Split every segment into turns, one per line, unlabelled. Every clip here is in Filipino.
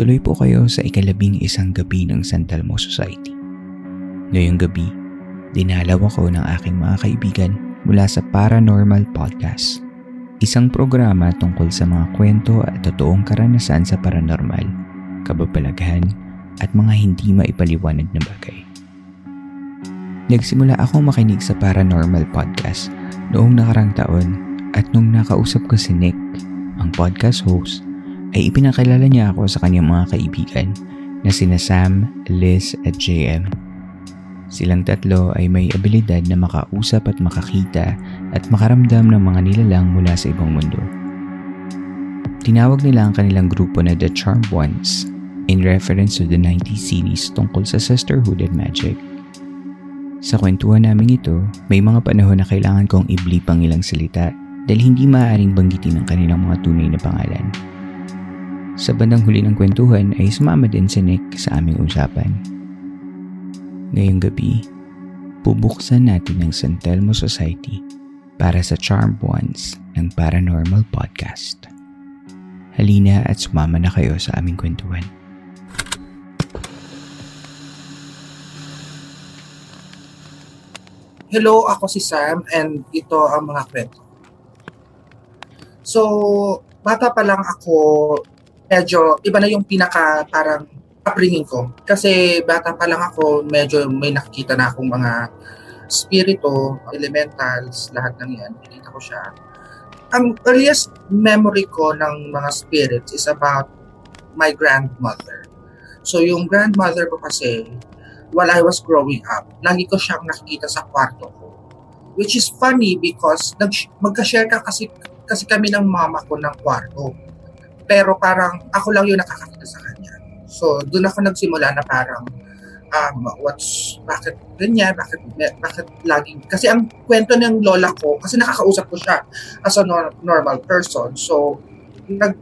Tuloy po kayo sa ikalabing isang gabi ng San Telmo Society. Ngayong gabi, dinalaw ako ng aking mga kaibigan mula sa Paranormal Podcast. Isang programa tungkol sa mga kwento at totoong karanasan sa paranormal, kababalaghan at mga hindi maipaliwanag na bagay. Nagsimula akong makinig sa Paranormal Podcast noong nakarang taon at nung nakausap ko si Nick, ang podcast host, ay ipinakilala niya ako sa kanyang mga kaibigan na sina Sam, Liz at JM. Silang tatlo ay may abilidad na makausap at makakita at makaramdam ng mga nilalang mula sa ibang mundo. Tinawag nila ang kanilang grupo na The Charmed Ones in reference to the 90s series tungkol sa sisterhood and magic. Sa kwentuhan namin ito, may mga panahon na kailangan kong iblip ang ilang salita dahil hindi maaaring banggitin ang kanilang mga tunay na pangalan. Sa bandang huli ng kwentuhan ay sumama din si Nick sa aming usapan. Ngayong gabi, bubuksan natin ang San Telmo Society para sa Charmed Ones ng Paranormal Podcast. Halina at sumama na kayo sa aming kwentuhan.
Hello, ako si Sam and ito ang mga kwento. So, bata pa lang ako, medyo iba na yung pinaka parang upbringing ko. Kasi bata pa lang ako, medyo may nakikita na akong mga spirito, elementals, lahat ng yan. Nakita ko siya. Ang earliest memory ko ng mga spirits is about my grandmother. So yung grandmother ko kasi, while I was growing up, lagi ko siyang nakikita sa kwarto ko. Which is funny because nag, magka-share ka kasi, kasi kami ng mama ko ng kwarto. Pero parang ako lang yung nakakakita sa kanya. So doon ako nagsimula na parang um, what's, bakit ganyan, bakit, bakit laging, kasi ang kwento ng lola ko, kasi nakakausap ko siya as a nor- normal person. So, nag,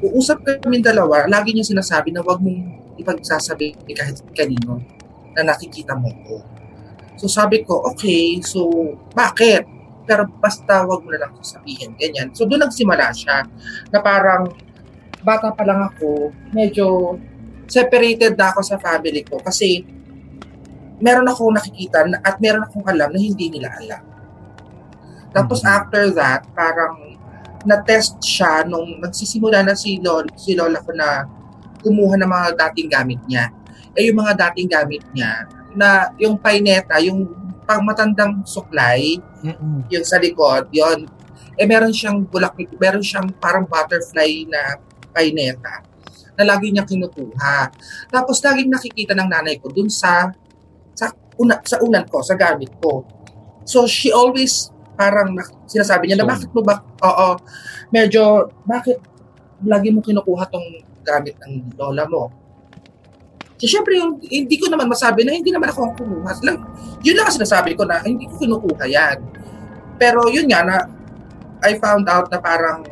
uusap kami dalawa, lagi niya sinasabi na wag mong ipagsasabi kahit kanino na nakikita mo ko. So sabi ko, okay, so bakit? Pero basta wag mo na lang sasabihin, ganyan. So doon nagsimula siya na parang bata pa lang ako, medyo separated na ako sa family ko kasi meron akong nakikita na, at meron akong alam na hindi nila alam. Tapos mm-hmm. after that, parang na-test siya nung nagsisimula na si Lola, si Lola ko na kumuha ng mga dating gamit niya. Eh yung mga dating gamit niya, na yung paineta, yung pang matandang suklay, mm-hmm. yung sa likod, yon eh meron siyang bulak, meron siyang parang butterfly na paineta na lagi niya kinukuha. Tapos laging nakikita ng nanay ko dun sa sa una, sa unan ko, sa gamit ko. So she always parang sinasabi niya na bakit mo ba, oo, medyo, bakit lagi mo kinukuha tong gamit ng lola mo? So, syempre, yung, hindi ko naman masabi na hindi naman ako ang kumuha. Lang, yun lang ang sinasabi ko na hindi ko kinukuha yan. Pero yun nga na I found out na parang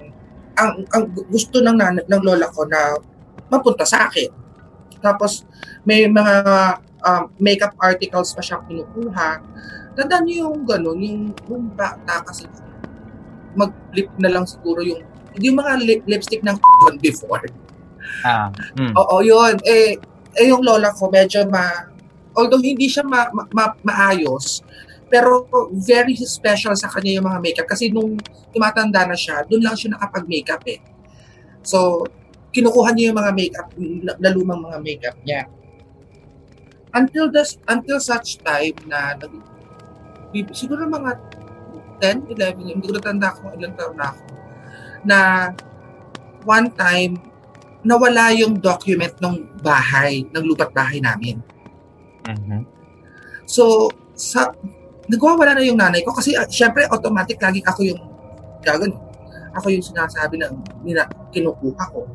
ang, ang gusto ng, nan- ng lola ko na mapunta sa akin. Tapos may mga um, makeup articles pa siyang kinukuha. Tandaan niyo yung gano'n, yung, yung bata kasi mag-lip na lang siguro yung yung mga lip, lipstick ng before.
Ah, mm.
Oo, yun. Eh, eh, yung lola ko medyo ma... Although hindi siya ma, ma, ma, maayos, pero very special sa kanya yung mga makeup. Kasi nung tumatanda na siya, doon lang siya nakapag-makeup eh. So, kinukuha niya yung mga makeup, na, lumang mga makeup niya. Until this, until such time na nag, siguro mga 10, 11, hindi ko natanda kung ilang taon na ako, na one time, nawala yung document ng bahay, ng lupat bahay namin.
Mhm.
So, sa, nagwawala na yung nanay ko kasi uh, syempre automatic lagi ako yung gagan. Ako yung sinasabi na nila, kinukuha ko.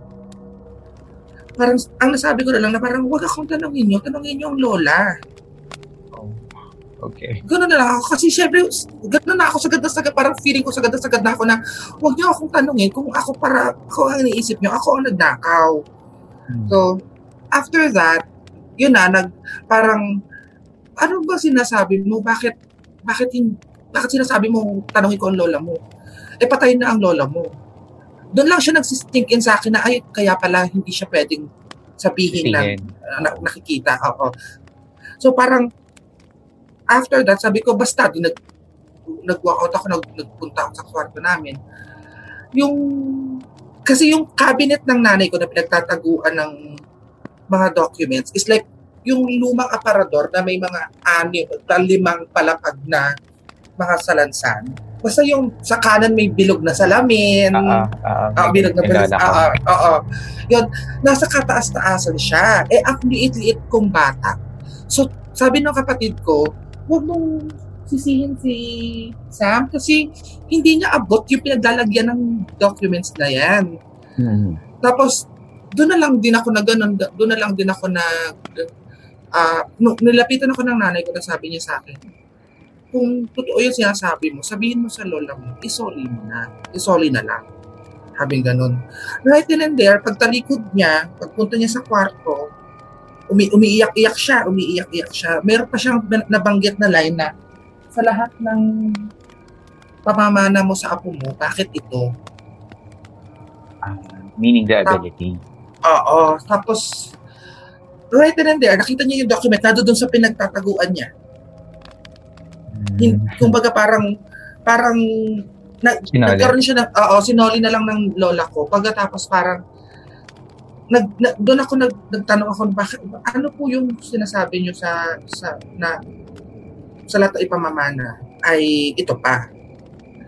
Parang, ang nasabi ko na lang na parang huwag akong tanongin nyo, tanongin nyo ang lola.
Oh. Okay.
Ganun na lang ako. Kasi syempre, ganun na ako sagad na sagad. Parang feeling ko sagad na sagad na ako na huwag niyo akong tanungin kung ako para, ako ang iniisip niyo, ako ang nagnakaw.
Hmm.
So, after that, yun na, nag, parang, ano ba sinasabi mo? Bakit, bakit, hin, bakit sinasabi mo, tanongin ko ang lola mo? Eh, patay na ang lola mo. Doon lang siya nagsistink in sa akin na, ay, kaya pala hindi siya pwedeng sabihin na na, nakikita. Oo. So parang after that, sabi ko, basta, nag, nag-walk out ako, nag, nagpunta ako sa kwarto namin. Yung, kasi yung cabinet ng nanay ko na pinagtataguan ng mga documents is like yung lumang aparador na may mga ani, limang palapag na mga salansan. Basta yung sa kanan may bilog na salamin.
Ah, ah,
Ah, bilog na bilog.
Nalala ko.
Oo, oo. Yun, nasa kataas-taasan siya. Eh, ang liit-liit kong bata. So, sabi ng kapatid ko, huwag mong sisihin si Sam kasi hindi niya abot yung pinaglalagyan ng documents na yan.
Mhm.
Tapos, doon na lang din ako na ganun, doon na lang din ako na, ah, no, nilapitan ako ng nanay ko na sabi niya sa akin, kung totoo yung sinasabi mo, sabihin mo sa lola mo, isoli mo na. Isoli na lang. Habing ganun. Right then and there, pagtalikod niya, pagpunta niya sa kwarto, umi umiiyak-iyak siya, umiiyak-iyak siya. Meron pa siyang ban- nabanggit na line na, sa lahat ng pamamana mo sa apo mo, bakit ito?
Ah, meaning the ability.
Oo. Tapos, right then and there, nakita niya yung document na doon sa pinagtataguan niya. Hin- Kumbaga parang, parang, na,
Sinoli.
nagkaroon siya ng, oo, sinoli na lang ng lola ko. Pagkatapos parang, nag, na, doon ako nag, nagtanong ako, bakit, ano po yung sinasabi niyo sa, sa, na, sa lahat ipamamana ay ito pa.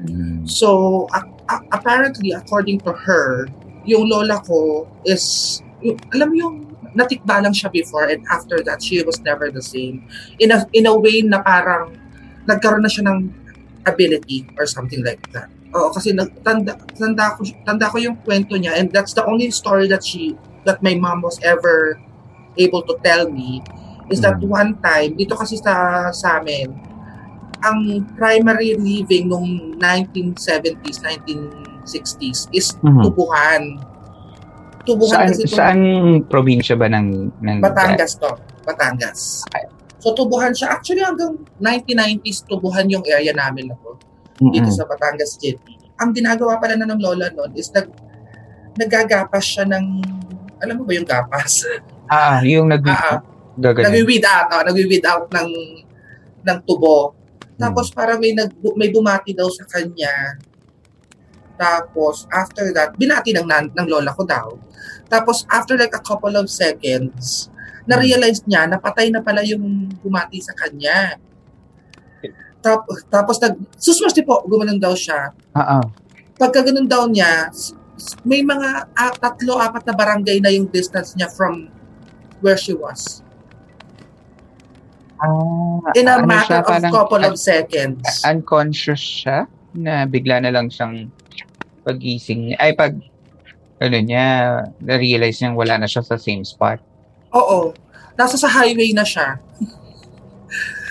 Mhm.
So, a- a- apparently, according to her, yung lola ko is, yung, alam mo yung natikba lang siya before and after that, she was never the same. In a, in a way na parang nagkaroon na siya ng ability or something like that. Oo, kasi nagtanda, tanda ko, tanda ko yung kwento niya and that's the only story that she, that my mom was ever able to tell me is that
Mhm.
one time, dito kasi sa, sa amin, ang primary living nung 1970s, 1960s is
Mhm.
tubuhan. Tubuhan
Saan,
kasi ito-
saan probinsya ba ng... ng
Batangas to. Batangas. So tubuhan siya. Actually hanggang 1990s tubuhan yung area namin na to. Dito
Mhm.
sa Batangas City. Ang ginagawa pala na ng lola noon is nag, nagagapas siya ng alam mo ba yung gapas?
Ah, yung nag... Gaganon.
nagwi-weed out, oh, nagwi-weed out ng ng tubo.
Hmm.
Tapos para may nag may bumati daw sa kanya. Tapos after that, binati ng nan, ng lola ko daw. Tapos after like a couple of seconds, na-realize niya na patay na pala yung bumati sa kanya. Tapos, tapos nag, susmasti po, gumanon daw siya.
Ah.
Pagka ganun daw niya, may mga ah, tatlo, apat na barangay na yung distance niya from where she was.
Ah,
In a
ano
matter
siya,
of
parang
couple of
un-
seconds.
unconscious siya na bigla na lang siyang pagising niya. Ay, pag ano niya, na-realize niyang wala na siya sa same spot.
Oo. Nasa sa highway na siya.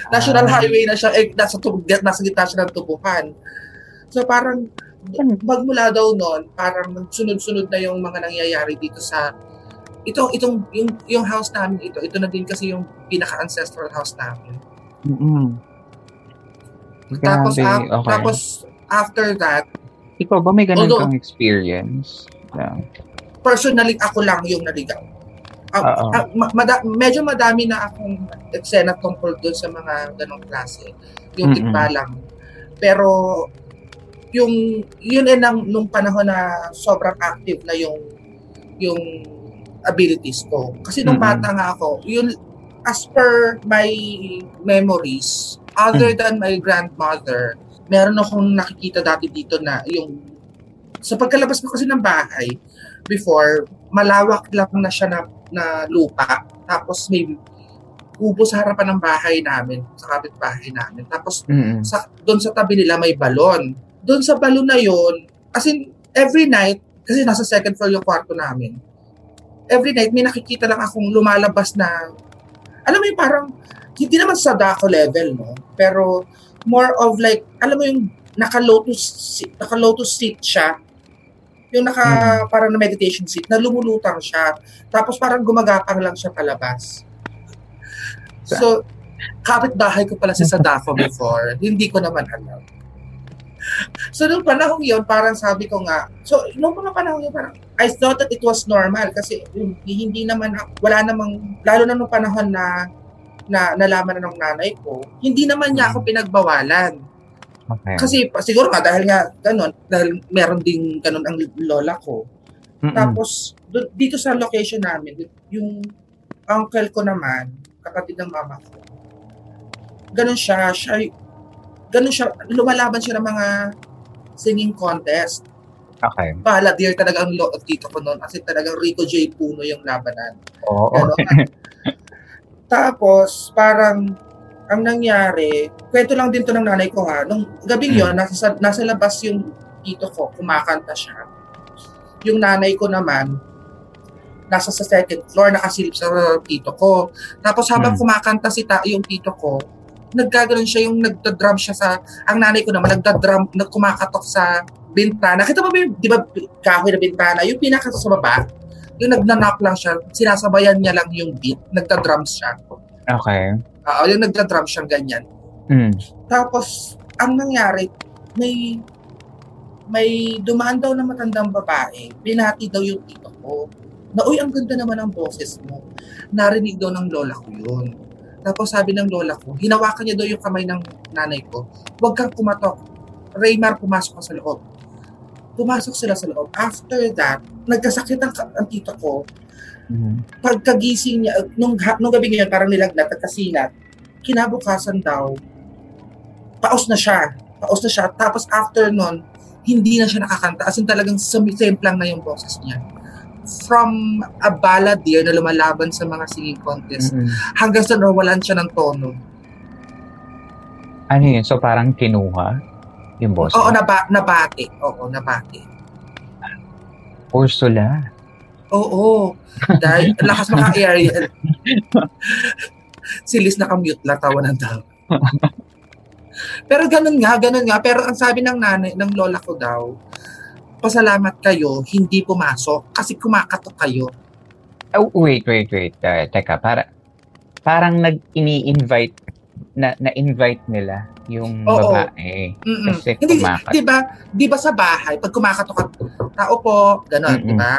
National
Ah.
highway na siya. Eh, nasa, tub- nasa gitna siya ng tubuhan. So parang magmula daw noon, parang sunod-sunod na yung mga nangyayari dito sa ito itong yung yung house namin ito ito na din kasi yung pinaka ancestral house namin
Mm-mm.
tapos
Grabe,
af-
okay.
tapos after that
Ikaw ba may ganun
Although-
kang experience? Na,
personally ako lang yung naligaw.
Oo.
ah, ma- mada- medyo madami na akong eksena tungkol doon sa mga ganong klase. Yung
Mm-mm.
tikba lang. Pero yung yun eh nang nung panahon na sobrang active na yung yung abilities ko. Kasi nung
Mm-mm.
bata nga ako, yun, as per my memories, other
Mm.
than my grandmother, meron akong nakikita dati dito na yung sa pagkalabas ko kasi ng bahay before, malawak lang na siya na, na lupa. Tapos may kubo sa harapan ng bahay namin, sa kapitbahay namin. Tapos
Mm-mm.
sa doon sa tabi nila may balon. Doon sa balon na yon, as in every night kasi nasa second floor yung kwarto namin. Every night may nakikita lang akong lumalabas na alam mo yung parang hindi naman sa dako level no, pero more of like alam mo yung naka-lotus naka-lotus seat siya. Yung naka parang na meditation seat na lumulutang siya. Tapos parang gumagapang lang siya palabas. So, kapit-bahay ko pala si Sadako before. Hindi ko naman alam. So, nung panahon yun, parang sabi ko nga, so, nung mga panahon yun, parang, I thought that it was normal kasi hindi, hindi naman, wala namang, lalo na nung panahon na, na nalaman na ng nanay ko, hindi naman niya ako pinagbawalan.
Okay.
Kasi siguro nga dahil nga ganun, dahil meron ding ganun ang lola ko.
Mm-mm.
Tapos dun- dito sa location namin, yung uncle ko naman, kapatid ng mama ko. Ganun siya, siya ganun siya, lumalaban siya ng mga singing contest.
Okay.
Baladir talaga ang lo- dito ko noon kasi talagang Rico J. Puno yung labanan.
Oo.
Ganon. Tapos, parang, ang nangyari, kwento lang din to ng nanay ko ha, nung gabing yon nasa, nasa labas yung tito ko, kumakanta siya. Yung nanay ko naman, nasa sa second floor, nakasilip sa tito ko. Tapos habang
Hmm.
kumakanta si ta, yung tito ko, nagkaganon siya yung nagda-drum siya sa, ang nanay ko naman, nagda-drum, nagkumakatok sa bintana. Kita mo ba yung, di ba, kahoy na bintana, yung pinaka sa baba, yung nagna-knock lang siya, sinasabayan niya lang yung beat, nagda-drums siya.
Okay.
Oo, yung nagda-drum siya ganyan.
Mm.
Tapos, ang nangyari, may may dumaan daw na matandang babae, binati daw yung tito ko, na, uy, ang ganda naman ang boses mo. Narinig daw ng lola ko yun. Tapos sabi ng lola ko, hinawakan niya daw yung kamay ng nanay ko, huwag kang kumatok. Raymar, pumasok ka sa loob. Pumasok sila sa loob. After that, nagkasakit ang, ang tito ko,
Mm.
pagkagising niya, nung, nung gabi ngayon, parang nilagnat at kasilat, kinabukasan daw, paos na siya. Paos na siya. Tapos after nun, hindi na siya nakakanta. As in talagang sumisemplang na yung boses niya. From a balladeer na lumalaban sa mga singing contest,
Mm-mm.
hanggang sa nawalan siya ng tono.
Ano yun? So parang kinuha yung boss?
Oo, naba, nabati. Oo, nabati.
Ursula.
Oo. Dahil lakas maka-aerial. si Liz nakamute lang, tawa ng tawa. Pero ganun nga, ganun nga. Pero ang sabi ng nanay, ng lola ko daw, pasalamat kayo, hindi pumasok kasi kumakatok kayo.
Oh, wait, wait, wait. Uh, teka, para, parang nag-ini-invite, na, na-invite nila yung
Oo.
babae.
Mm-mm.
Kasi
Hindi,
kumakat.
di ba, di ba sa bahay, pag kumakatok ka, tao po, ganun, di ba?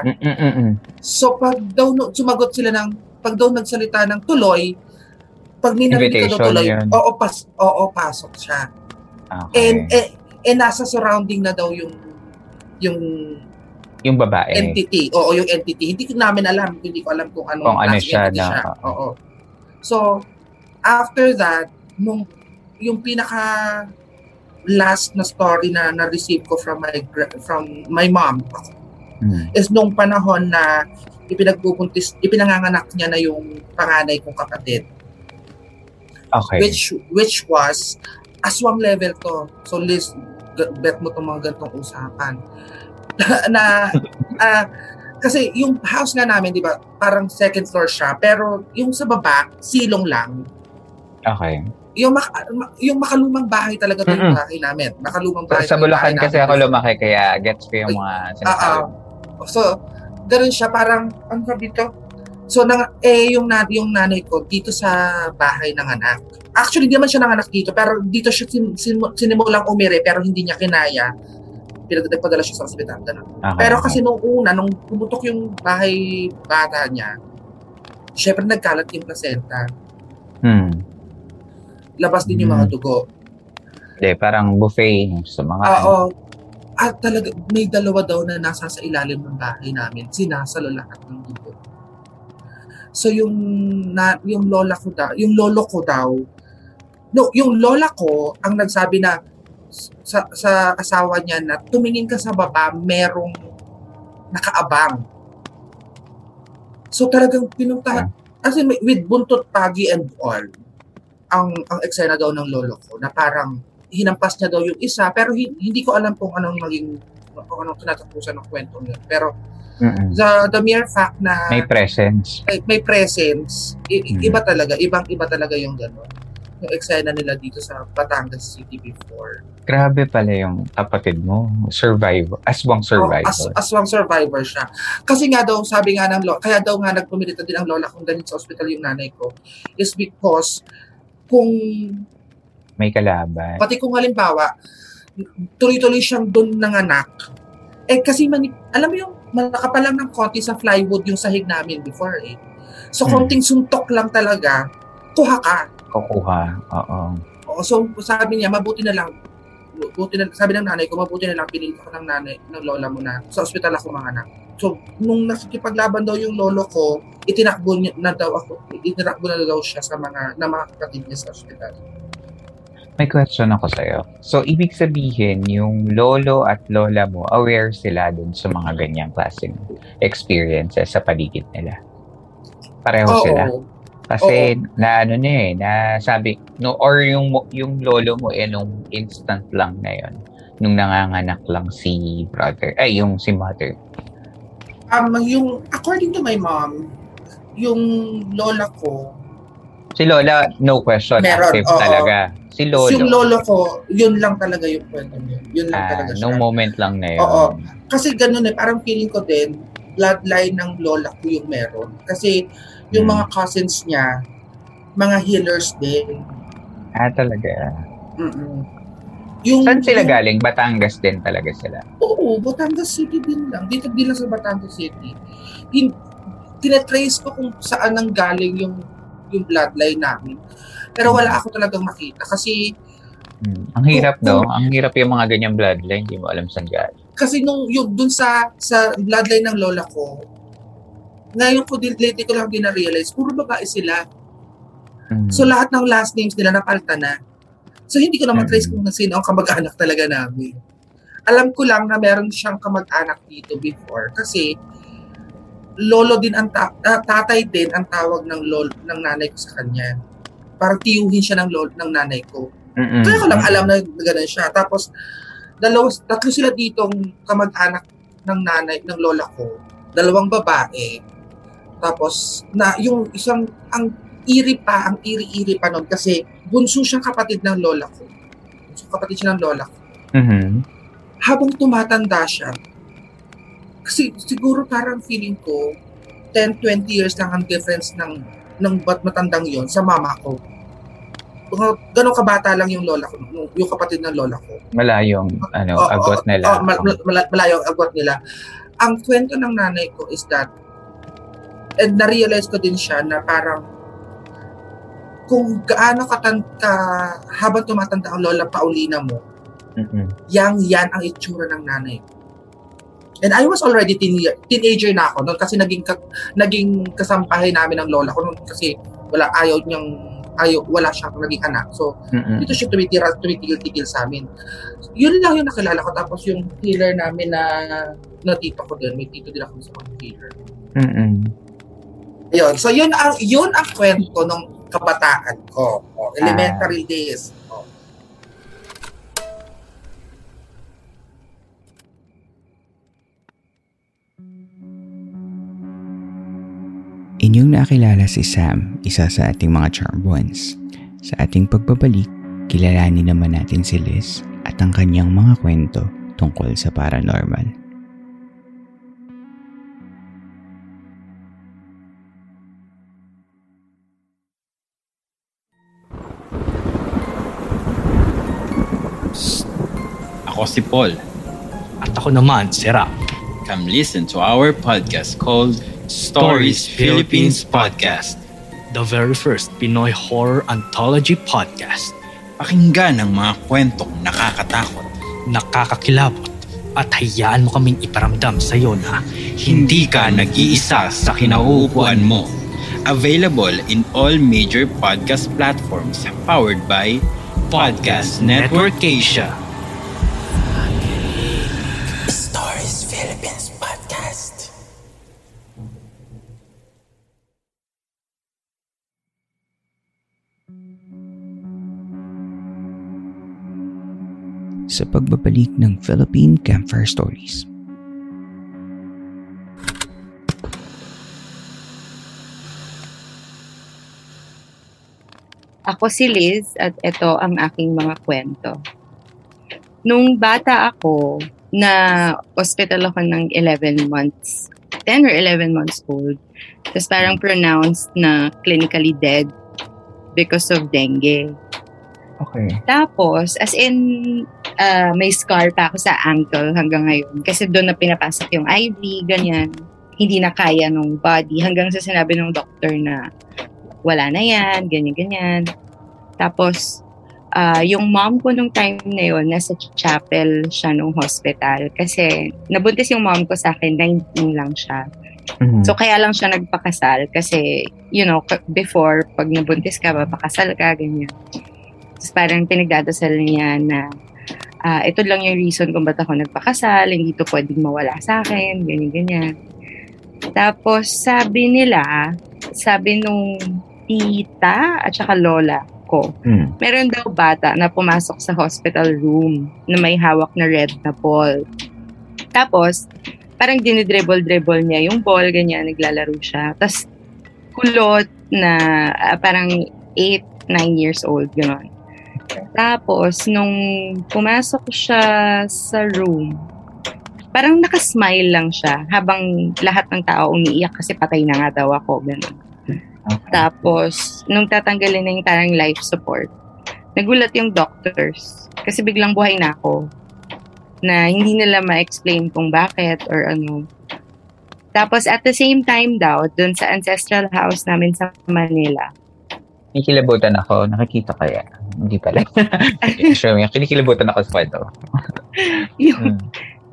So pag daw no- sumagot sila ng, pag daw nagsalita ng tuloy, pag may narinig ka daw
Invitation
tuloy,
yun.
oo, pas, oo, pasok siya.
Okay.
And, eh, eh, nasa surrounding na daw yung yung
yung babae.
entity. Oo, yung entity. Hindi ko namin alam. Hindi ko alam kung anong
Kung ano siya oo.
Oo. So, after that, nung yung pinaka last na story na na-receive ko from my from my mom
Mm.
is nung panahon na ipinagbubuntis, ipinanganganak niya na yung panganay kong kapatid
Okay.
which which was aswang level to. So Liz, g- bet mo itong mga ganitong usapan. na ah, kasi yung house nga namin, di ba, parang second floor siya, pero yung sa baba, silong lang.
Okay.
Yung, mak- ma- yung makalumang bahay talaga to yung bahay namin. Makalumang bahay.
Sa
to
Bulacan kasi
namin.
ako lumaki, kaya gets ko yung mga sinasabi. mo.
So, ganun siya, parang, ang sabi dito, so, nang, eh, yung, na, yung nanay ko, dito sa bahay ng anak. Actually, di naman siya nanganak dito, pero dito siya sin, sin, sinimulang umire, pero hindi niya kinaya. Pinagpadala siya sa ospital. Ganun.
Okay,
Pero kasi nung una, nung pumutok yung bahay bata niya, syempre nagkalat yung placenta.
Hmm.
Labas din yung mga
Hmm.
dugo.
Hindi, parang buffet sa mga...
Oo. At talaga, may dalawa daw na nasa sa ilalim ng bahay namin. Sinasalo lahat ng dugo. So yung na, yung lola ko daw, yung lolo ko daw, no, yung lola ko ang nagsabi na sa, sa asawa niya na tumingin ka sa baba, merong nakaabang. So talagang pinuntahan, as in, with buntot pagi and all, ang ang eksena daw ng lolo ko na parang hinampas niya daw yung isa pero hi- hindi ko alam kung anong maging kung anong tinatapusan ng kwento niya. Pero
Mm-mm.
the, the mere fact na
May presence.
may, may presence, i- i-
Mm.
iba talaga, ibang iba talaga yung gano'n. Yung eksena nila dito sa Batangas City before.
Grabe pala yung kapatid mo. Survivor. Aswang
Oh,
survivor.
as, aswang survivor siya. Kasi nga daw, sabi nga ng lola, kaya daw nga nagpumilita din ang lola kung ganun sa ospital yung nanay ko, is because kung
May kalaban.
Pati kung halimbawa, tuloy-tuloy siyang doon nanganak. Eh kasi mani, alam mo yung malaka lang ng konti sa plywood yung sahig namin before eh. So
Hmm.
konting suntok lang talaga, kuha ka.
Kukuha. Oo.
O, so sabi niya, mabuti na lang, buti na, sabi ng nanay ko, mabuti na lang pinili ko ng nanay, ng lola mo na sa ospital ako mga anak. So, nung nakikipaglaban daw yung lolo ko, itinakbo niya na daw ako, itinakbo na daw siya sa mga, na mga kapatid niya sa ospital.
May question ako sa'yo. So, ibig sabihin, yung lolo at lola mo, aware sila dun sa mga ganyang klaseng experiences sa paligid nila. Pareho sila. Kasi na ano na eh, na sabi, no, or yung, yung lolo mo eh, nung instant lang na yon nung nanganganak lang si brother, ay, yung si mother.
Um, yung, according to my mom, yung lola ko,
Si Lola, no question,
Meron,
active
oo.
talaga. Si Lolo,
yung lolo ko, yun lang talaga yung kwento niya. Yun lang
ah,
talaga siya.
no moment lang na yun.
Oo. Kasi ganun eh, parang feeling ko din, bloodline ng lola ko yung meron. Kasi yung
Hmm.
mga cousins niya, mga healers din.
Ah, talaga.
Mm-mm. Yung,
Saan sila galing? Batangas din talaga sila.
Oo, Batangas City din lang. Dito din lang sa Batangas City. In, tinetrace ko kung saan nang galing yung yung bloodline namin. Pero wala ako talagang makita kasi
Hmm. Ang hirap,
Oo.
no? Ang hirap yung mga ganyang bloodline. Hindi mo alam saan galing.
kasi nung yung dun sa sa bloodline ng lola ko ngayon ko din lately ko lang din na-realize puro babae sila.
Hmm.
So lahat ng last names nila napalta na. So hindi ko na matrace
Mm.
kung sino ang kamag-anak talaga namin. Alam ko lang na meron siyang kamag-anak dito before kasi lolo din ang ta- tatay din ang tawag ng lol ng nanay ko sa kanya. Parang tiyuhin siya ng lol ng nanay ko.
Mm-mm.
Kaya ko lang alam na gano'n siya. Tapos dalawa tatlo sila ditong kamag-anak ng nanay ng lola ko. Dalawang babae. Tapos na yung isang ang iri pa, ang iri-iri pa nun kasi bunso siyang kapatid ng lola ko. Bunso kapatid siya ng lola ko.
Mhm.
Habang tumatanda siya, kasi siguro parang feeling ko 10-20 years lang ang difference ng ng bat matandang yon sa mama ko. Mga ganun kabata lang yung lola ko, yung, kapatid ng lola ko.
Malayong, ano,
Oo,
agwat nila.
oo, mal- mal- mal- malayo ang agwat nila. Ang kwento ng nanay ko is that, and na-realize ko din siya na parang kung gaano katan ka habang tumatanda ang lola Paulina mo,
Mm-mm.
yang yan ang itsura ng nanay ko. And I was already teen- teenager na ako noon kasi naging ka- naging kasampahay namin ng lola ko noon kasi wala ayaw niyang ayaw wala siyang naging anak. So
Mm-mm.
dito siya tumitira, tumitigil-tigil sa amin. Yun lang yung nakilala ko. Tapos yung healer namin na na tito ko din. May tito din ako sa mga healer.
Mm-mm.
Ayun. So yun ang, yun ang kwento ng kabataan ko. O, elementary days. O.
Inyong nakilala si Sam, isa sa ating mga charm ones. Sa ating pagbabalik, kilalanin naman natin si Liz at ang kanyang mga kwento tungkol sa paranormal.
Si Paul. At ako naman, si Rap. Come listen to our podcast called Stories Philippines Podcast. The very first Pinoy horror anthology podcast. Pakinggan ang mga kwentong nakakatakot, nakakakilabot, at hayaan mo kaming iparamdam sa iyo na hindi ka nag-iisa sa kinauupuan mo. Available in all major podcast platforms powered by Podcast Network Asia.
Sa pagbabalik ng Philippine Campfire Stories.
Ako si Liz at ito ang aking mga kwento. Nung bata ako, na hospital ako ng 11 months, 10 or 11 months old. Tapos parang pronounced na clinically dead because of dengue.
Okay.
Tapos, as in, uh, may scar pa ako sa ankle hanggang ngayon. Kasi doon na pinapasok yung IV, ganyan. Hindi na kaya nung body. Hanggang sa sinabi ng doctor na wala na yan, ganyan-ganyan. Tapos, uh, yung mom ko nung time na yun, nasa chapel siya nung hospital. Kasi, nabuntis yung mom ko sa akin, 19 lang siya.
Mhm.
So, kaya lang siya nagpakasal kasi, you know, before, pag nabuntis ka, papakasal ka, ganyan. Tapos parang pinagdadasal niya na ah, ito lang yung reason kung ba't ako nagpakasal, hindi to pwedeng mawala sa akin, ganyan, ganyan. Tapos, sabi nila, sabi nung tita at saka lola ko,
Mm.
meron daw bata na pumasok sa hospital room na may hawak na red na ball. Tapos, parang dinidribble-dribble niya yung ball, ganyan, naglalaro siya. Tapos, kulot na ah, parang 8, 9 years old, gano'n. Tapos, nung pumasok siya sa room, parang nakasmile lang siya habang lahat ng tao umiiyak kasi patay na nga daw ako, gano'n.
Okay.
Tapos, nung tatanggalin na yung parang life support, nagulat yung doctors kasi biglang buhay na ako na hindi nila ma-explain kung bakit or ano. Tapos, at the same time daw, dun sa ancestral house namin sa Manila,
Kinikilabutan ako. Nakikita kaya? Hindi pala. sure, may kinikilabutan ako sa kwento.
yung,
Mm.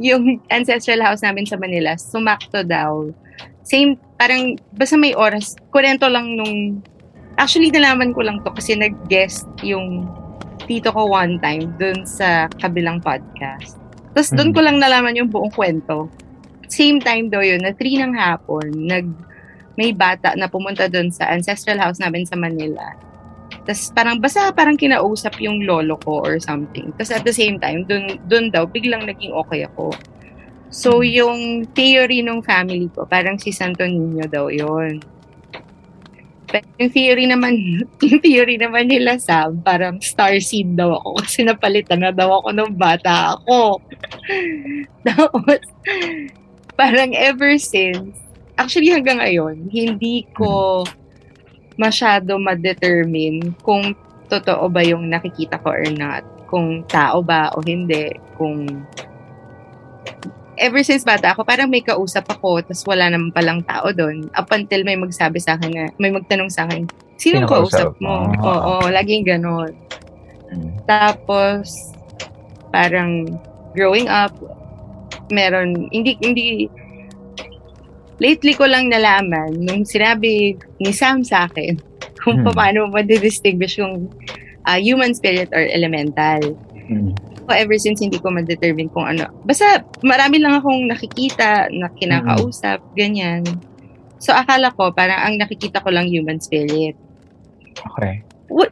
yung ancestral house namin sa Manila, sumakto daw. Same, parang, basta may oras, kurento lang nung, actually, nalaman ko lang to kasi nag-guest yung tito ko one time dun sa kabilang podcast. Tapos
Mhm.
dun ko lang nalaman yung buong kwento. Same time daw yun, na 3 ng hapon, nag, may bata na pumunta dun sa ancestral house namin sa Manila. Tapos parang basta parang kinausap yung lolo ko or something. Tapos at the same time, dun, dun daw, biglang naging okay ako. So, yung theory ng family ko, parang si Santo Niño daw yon. Pero yung theory naman, yung theory naman nila Sam, parang star seed daw ako kasi napalitan na daw ako ng bata ako. Tapos, parang ever since, actually hanggang ngayon, hindi ko masyado ma-determine kung totoo ba yung nakikita ko or not. Kung tao ba o hindi. Kung ever since bata ako, parang may kausap ako, tapos wala naman palang tao doon. Up until may magsabi sa akin na, may magtanong sa akin, sino kausap mo?
mo?
Oo, laging ganon.
Mm.
Tapos, parang growing up, meron, hindi, hindi, lately ko lang nalaman, nung sinabi ni Sam sa akin, kung
Hmm.
paano ma-distinguish yung ah, human spirit or elemental.
Mm.
Ako, ever since hindi ko ma-determine kung ano. Basta, marami lang akong nakikita, na kinakausap, ganyan. So, akala ko, parang ang nakikita ko lang human spirit
Okay.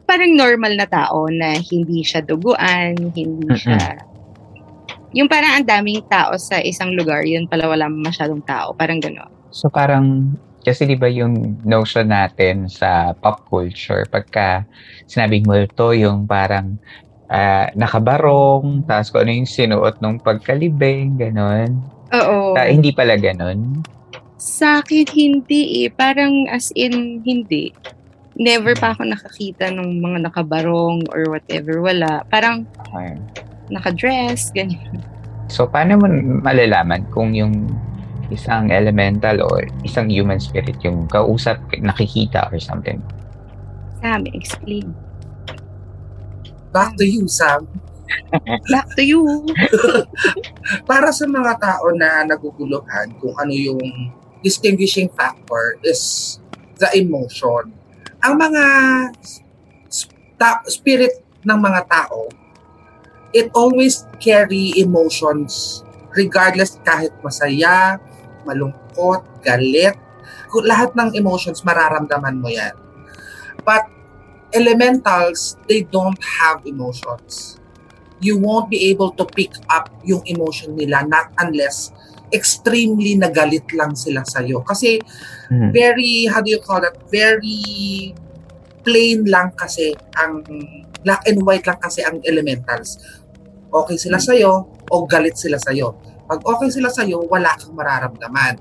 parang normal na tao na hindi siya duguan, hindi
Mm-mm.
siya... Yung parang ang daming tao sa isang lugar, yun pala wala masyadong tao. Parang gano'n.
So parang, kasi di ba yung notion natin sa pop culture, pagka sinabing multo, yung parang ah, nakabarong, tapos kung ano yung sinuot nung pagkalibing, ganon.
Oo.
Ah, hindi pala ganon.
Sa akin, hindi eh. Parang as in, hindi. Never pa ako nakakita ng mga nakabarong or whatever. Wala. Parang
Okay.
Nakadress, ganyan.
So, paano mo malalaman kung yung isang elemental or isang human spirit yung kausap, nakikita or something?
Sam, explain.
Back to you, Sam.
Back to you.
Para sa mga tao na naguguluhan kung ano yung distinguishing factor is the emotion. Ang mga ta- spirit ng mga tao, it always carry emotions regardless kahit masaya, malungkot, galit, lahat ng emotions mararamdaman mo yan. But elementals, they don't have emotions. You won't be able to pick up yung emotion nila not unless extremely nagalit lang sila sa'yo. Kasi
Mhm.
very, how do you call that, very plain lang kasi ang black and white lang kasi ang elementals. Okay sila sa'yo o galit sila sa'yo. Pag okay sila sa'yo, wala kang mararamdaman.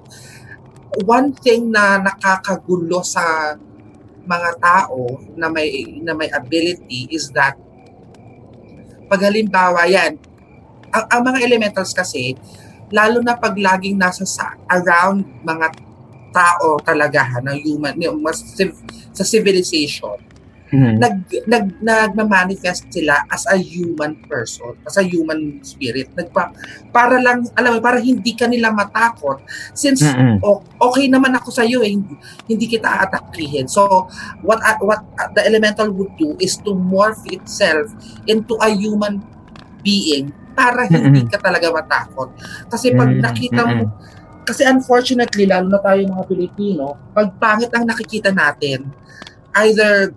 One thing na nakakagulo sa mga tao na may na may ability is that pag halimbawa yan, ang, ang mga elementals kasi, lalo na pag laging nasa sa, around mga tao talaga ha, na human, yung mas sa civilization,
Mhm.
nag, nag, nagma-manifest sila as a human person, as a human spirit. Nagpa, para lang, alam mo, para hindi ka nila matakot. Since
Mm-mm.
o- okay naman ako sa iyo, eh, hindi, hindi kita aatakihin. So, what a- what a- the elemental would do is to morph itself into a human being para hindi
Mm-mm.
ka talaga matakot. Kasi pag
Mm,
nakita mo, kasi unfortunately, lalo na tayo mga Pilipino, pag pangit ang nakikita natin, either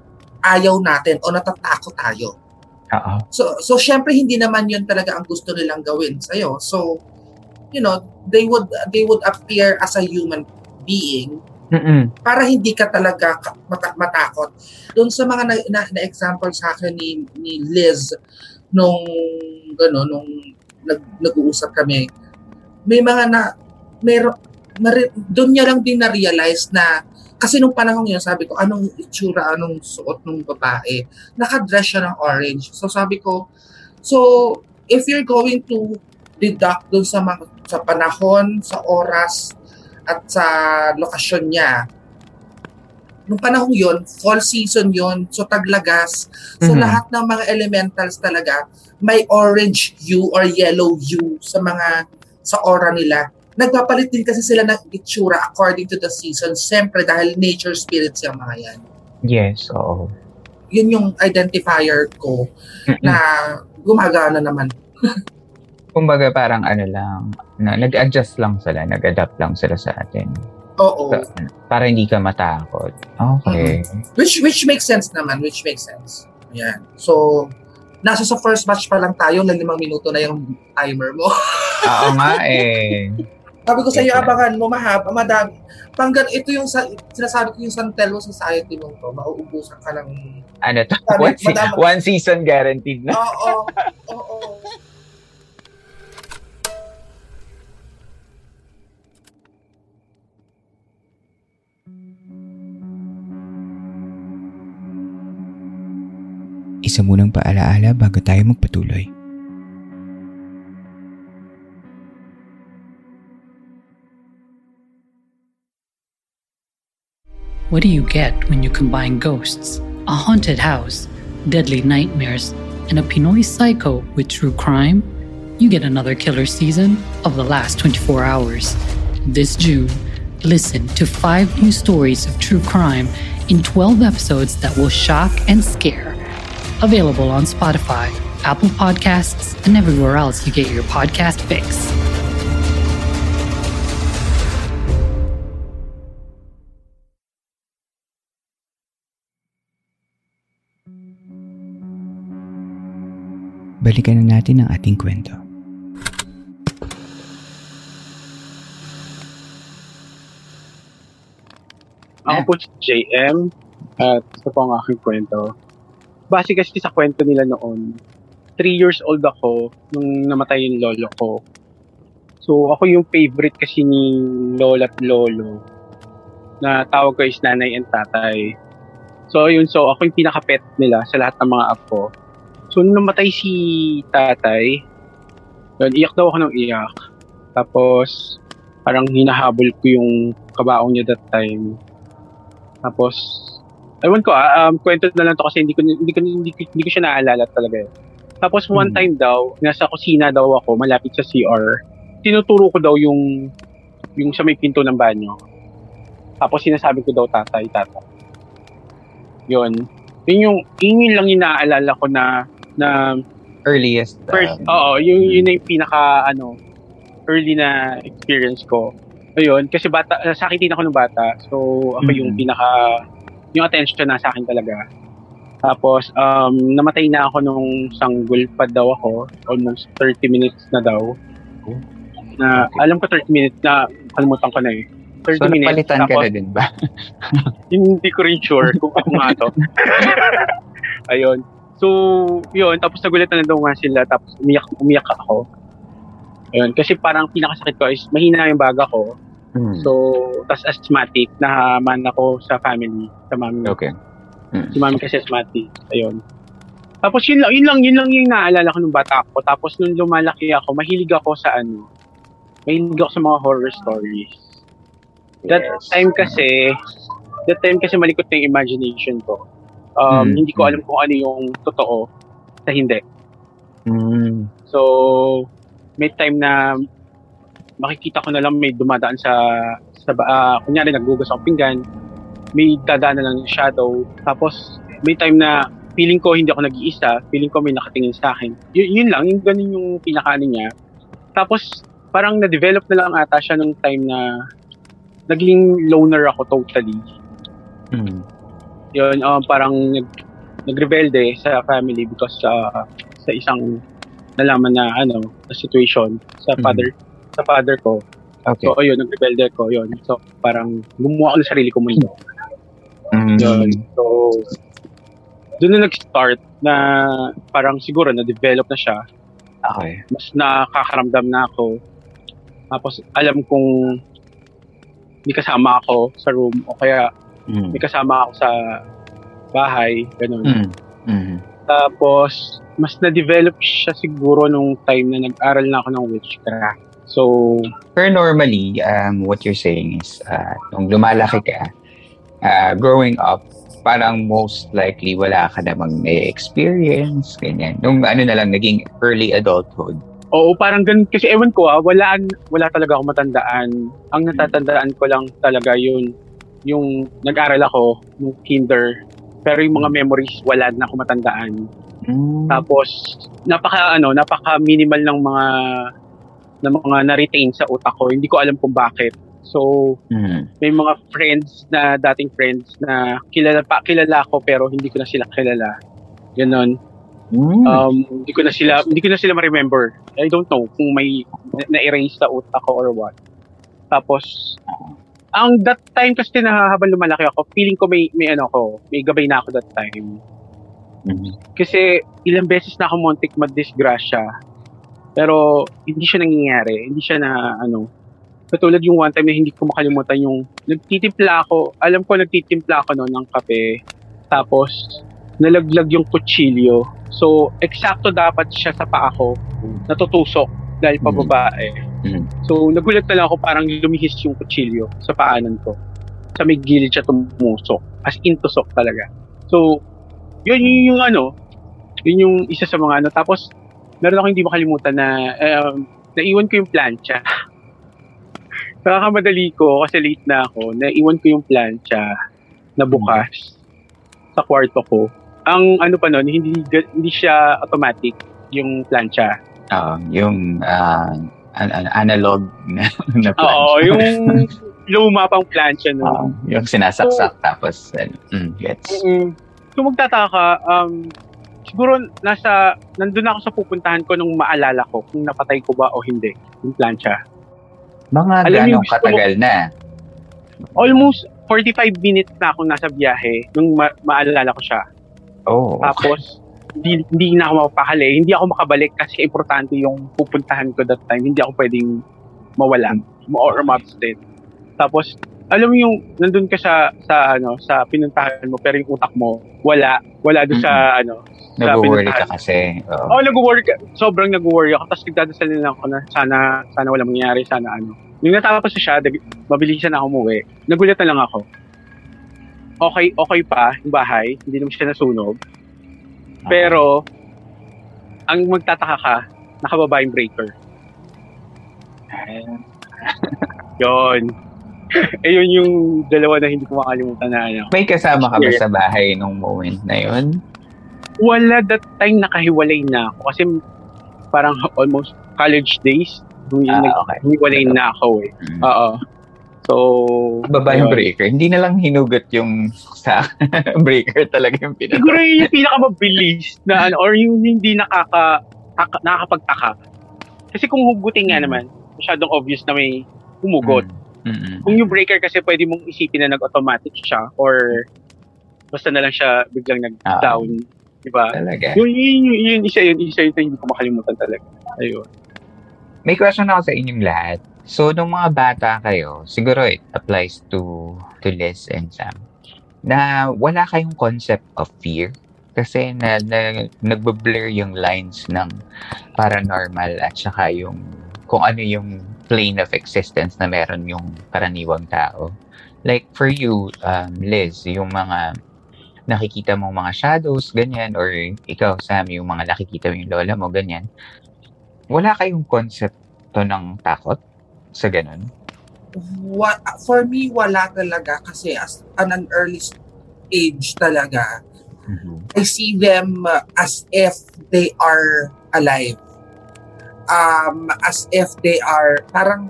ayaw natin o natatakot tayo.
Oo.
So, so syempre hindi naman yun talaga ang gusto nilang gawin sa'yo. So, you know, they would they would appear as a human being
Mm-mm.
para hindi ka talaga mata- matakot. Doon sa mga na, na, na example sa akin ni, ni Liz nung gano nung nag, nag-uusap kami, may mga na meron mari- doon niya lang din na-realize na kasi nung panahon yun, sabi ko, anong itsura, anong suot ng babae? Nakadress siya ng orange. So sabi ko, so if you're going to deduct doon sa, mga, sa panahon, sa oras, at sa lokasyon niya, nung panahon yon fall season yon so taglagas. So
Mhm.
lahat ng mga elementals talaga, may orange hue or yellow hue sa mga sa aura nila. Nagpapalit din kasi sila ng itsura according to the season. Siyempre dahil nature spirits yung mga yan.
Yes, oo.
Yun yung identifier ko
Mm-mm.
na gumagana naman.
Kumbaga parang ano lang, na, nag-adjust lang sila, nag-adapt lang sila sa atin.
Oo.
Sa- para hindi ka matakot. Okay.
Which which makes sense naman, which makes sense. Yan. So, nasa sa first match pa lang tayo, na limang minuto na yung timer mo.
Oo nga eh.
Sabi ko sa iyo, abangan mo, mahaba, madami. Panggan, ito yung sa, sinasabi ko yung San Telmo Society mo to, mauubusan ka ng...
Ano to?
Sabi,
One, se-
madama-
one season guaranteed na.
Oo, oo.
Isa munang paalaala bago tayo magpatuloy.
What do you get when you combine ghosts, a haunted house, deadly nightmares, and a Pinoy psycho with true crime? You get another killer season of The Last 24 Hours. This June, listen to five new stories of true crime in 12 episodes that will shock and scare. Available on Spotify, Apple Podcasts, and everywhere else you get your podcast fix.
Balikan na natin ang ating kwento.
Ako po si JM at ito po ang aking kwento. Base kasi sa kwento nila noon, 3 years old ako nung namatay yung lolo ko. So ako yung favorite kasi ni lola at lolo na tawag ko is nanay and tatay. So yun, so ako yung pinaka-pet nila sa lahat ng mga apo. So nung namatay si tatay, yun, iyak daw ako ng iyak. Tapos parang hinahabol ko yung kabaong niya that time. Tapos, ewan ko ah, um, kwento na lang to kasi hindi ko, hindi ko, hindi ko, hindi ko siya naalala talaga. eh. Tapos one time daw, nasa kusina daw ako, malapit sa CR. Tinuturo ko daw yung yung sa may pinto ng banyo. Tapos sinasabi ko daw tatay, tatay. Yun. Yun yung, yun yung lang yung naaalala ko na, na
Earliest. uh,
first, oo, yun, yun na yung pinaka, ano, early na experience ko. Ayun, kasi bata, sakitin ako ng bata. So, ako yung pinaka, yung attention na sa akin talaga. Tapos, um, namatay na ako nung sanggol pa daw ako. Almost 30 minutes na daw. Na, alam ko 30 minutes na, kalimutan ko na eh. 30
So,
minutes.
napalitan ka
tapos,
na din ba?
hindi ko rin sure kung ako nga to. Ayun. So, yun. Tapos nagulat na daw nga sila. Tapos umiyak, umiyak ako. Ayun. Kasi parang pinakasakit ko is mahina yung baga ko.
Hmm.
So, tas asthmatic. Nahaman ako sa family. Sa mami.
Okay. Hmm.
Si mami kasi asthmatic. Ayun. Tapos yun lang, yun lang, yun lang yung naalala ko nung bata ako. Tapos nung lumalaki ako, mahilig ako sa ano, mahilig ako sa mga horror stories. That time kasi, that time kasi malikot na yung imagination ko. Um,
Mm,
Hindi ko
mm.
alam kung ano yung totoo sa hindi.
Mm.
So, may time na makikita ko na lang may dumadaan sa, sa uh, kunyari naggugas ako pinggan, may dadaan na lang yung shadow. Tapos, may time na feeling ko hindi ako nag-iisa, feeling ko may nakatingin sa akin. Y- yun lang, yung ganun yung pinakaano niya. Tapos, parang na-develop na lang ata siya nung time na naging loner ako totally.
Mm.
Yun, um, parang nag, nagrebelde sa family because sa sa isang nalaman na ano, na situation sa
Mhm.
father sa father ko.
Okay.
So, ayun, nagrebelde ko, yun. So, parang gumawa ako ng sarili ko mundo.
Mm.
Yun. So, doon na nag-start na parang siguro na-develop na siya.
Okay.
Mas nakakaramdam na ako. Tapos, alam kong may kasama ako sa room o kaya
Mm.
may kasama ako sa bahay, ganun.
Mm. Mm.
Tapos, mas na-develop siya siguro nung time na nag-aral na ako ng witchcraft. So,
Pero normally, um, what you're saying is, uh, nung lumalaki ka, uh, growing up, parang most likely wala ka namang experience ganyan. Nung ano na lang, naging early adulthood.
oo, parang ganun. Kasi ewan ko ah, wala, wala talaga ako matandaan. Ang natatandaan ko lang talaga yun, yung nag-aral ako, nung kinder. Pero yung mga memories, wala na ako matandaan.
Mm.
Tapos, napaka, ano, napaka minimal ng mga ng mga na-retain sa utak ko. Hindi ko alam kung bakit. So,
Mm.
may mga friends na dating friends na kilala pa kilala ko pero hindi ko na sila kilala. Ganon.
Mm.
Um, hindi ko na sila hindi ko na sila ma-remember. I don't know kung may na- na-erase sa utak ko or what. Tapos ang that time kasi na habang lumalaki ako, feeling ko may may ano ko, may gabay na ako that time.
Mm.
Kasi ilang beses na ako muntik mag-disgrasya. Pero hindi siya nangyayari. Hindi siya na ano. Katulad yung one time na hindi ko makalimutan yung nagtitimpla ako. Alam ko nagtitimpla ako noon ng kape. Tapos nalaglag yung kutsilyo. So eksakto dapat siya sa paa ko. Natutusok dahil pababae.
Mm.
So nagulat na lang ako parang lumihis yung kutsilyo sa paanan ko. Sa may gilid siya tumusok. As in tusok talaga. So yun, yun yung ano, yun yung isa sa mga ano. Tapos, meron ako hindi makalimutan na um, naiwan ko yung plancha. Nakakamadali ko kasi late na ako. Naiwan ko yung plancha na bukas sa kwarto ko. Ang ano pa nun, hindi, hindi siya automatic yung plancha.
Ah, yung uh, an- an- analog na, na plancha.
Oo, yung luma pang plancha nun.
Ah, yung sinasaksak tapos ano, mm, gets.
Mm, kung magtataka ka, um, siguro nasa, nandun ako sa pupuntahan ko nung maalala ko kung napatay ko ba o hindi yung plancha.
Mga
Alam mo
ganong katagal na.
Almost 45 minutes na ako nasa biyahe nung ma- maalala ko siya.
Oh.
Tapos, hindi, hindi na ako mapakali. Hindi ako makabalik kasi importante yung pupuntahan ko that time. Hindi ako pwedeng mawala or ma-absent. Tapos, alam mo yung nandun ka sa sa ano sa pinuntahan mo pero yung utak mo wala wala doon sa ano sa
Nag-worry ka kasi. Oo.
Oh, nag-worry ka. Sobrang nag-worry ako. Tapos nagdadasal na ako na sana, sana wala mangyari, sana ano. Nung natapos na siya, dag- mabilisan na ako umuwi. Nagulat na lang ako. Okay, okay pa yung bahay. Hindi naman siya nasunog. Pero, ang magtataka ka, nakababa yung breaker. Yun. eh, yun yung dalawa na hindi ko makalimutan na ano.
May kasama ka ba sa bahay nung moment na yun?
Wala that time nakahiwalay na ako kasi parang almost college days. Humi-
Ah, okay.
Na ako eh.
Mm.
Oo. So,
Baba yung breaker. Hindi na lang hinugot yung sa breaker talaga yung pinaka.
Siguro yun yung pinakamabilis na ano, or yung hindi nakaka, taka, nakakapagtaka. Kasi kung hugutin nga naman, masyadong obvious na may humugot.
Mm-mm.
Kung yung breaker kasi pwede mong isipin na nag-automatic siya or basta na lang siya biglang nag-down. Di ba?
Talaga.
Yun, yun, yun, yun, isa yun, isa yun, hindi ko makalimutan talaga. Ayun.
May question ako sa inyong lahat. So, nung mga bata kayo, siguro it applies to to Liz and Sam, na wala kayong concept of fear kasi na, na nagbe-blur yung lines ng paranormal at saka yung kung ano yung plane of existence na meron yung karaniwang tao. Like for you, um, Liz, yung mga nakikita mong mga shadows, ganyan, or ikaw, Sam, yung mga nakikita mo yung lola mo, ganyan, wala kayong concept to ng takot sa ganun?
Wa- for me, wala talaga kasi as an early age talaga, I see them as if they are alive. Um, as if they are parang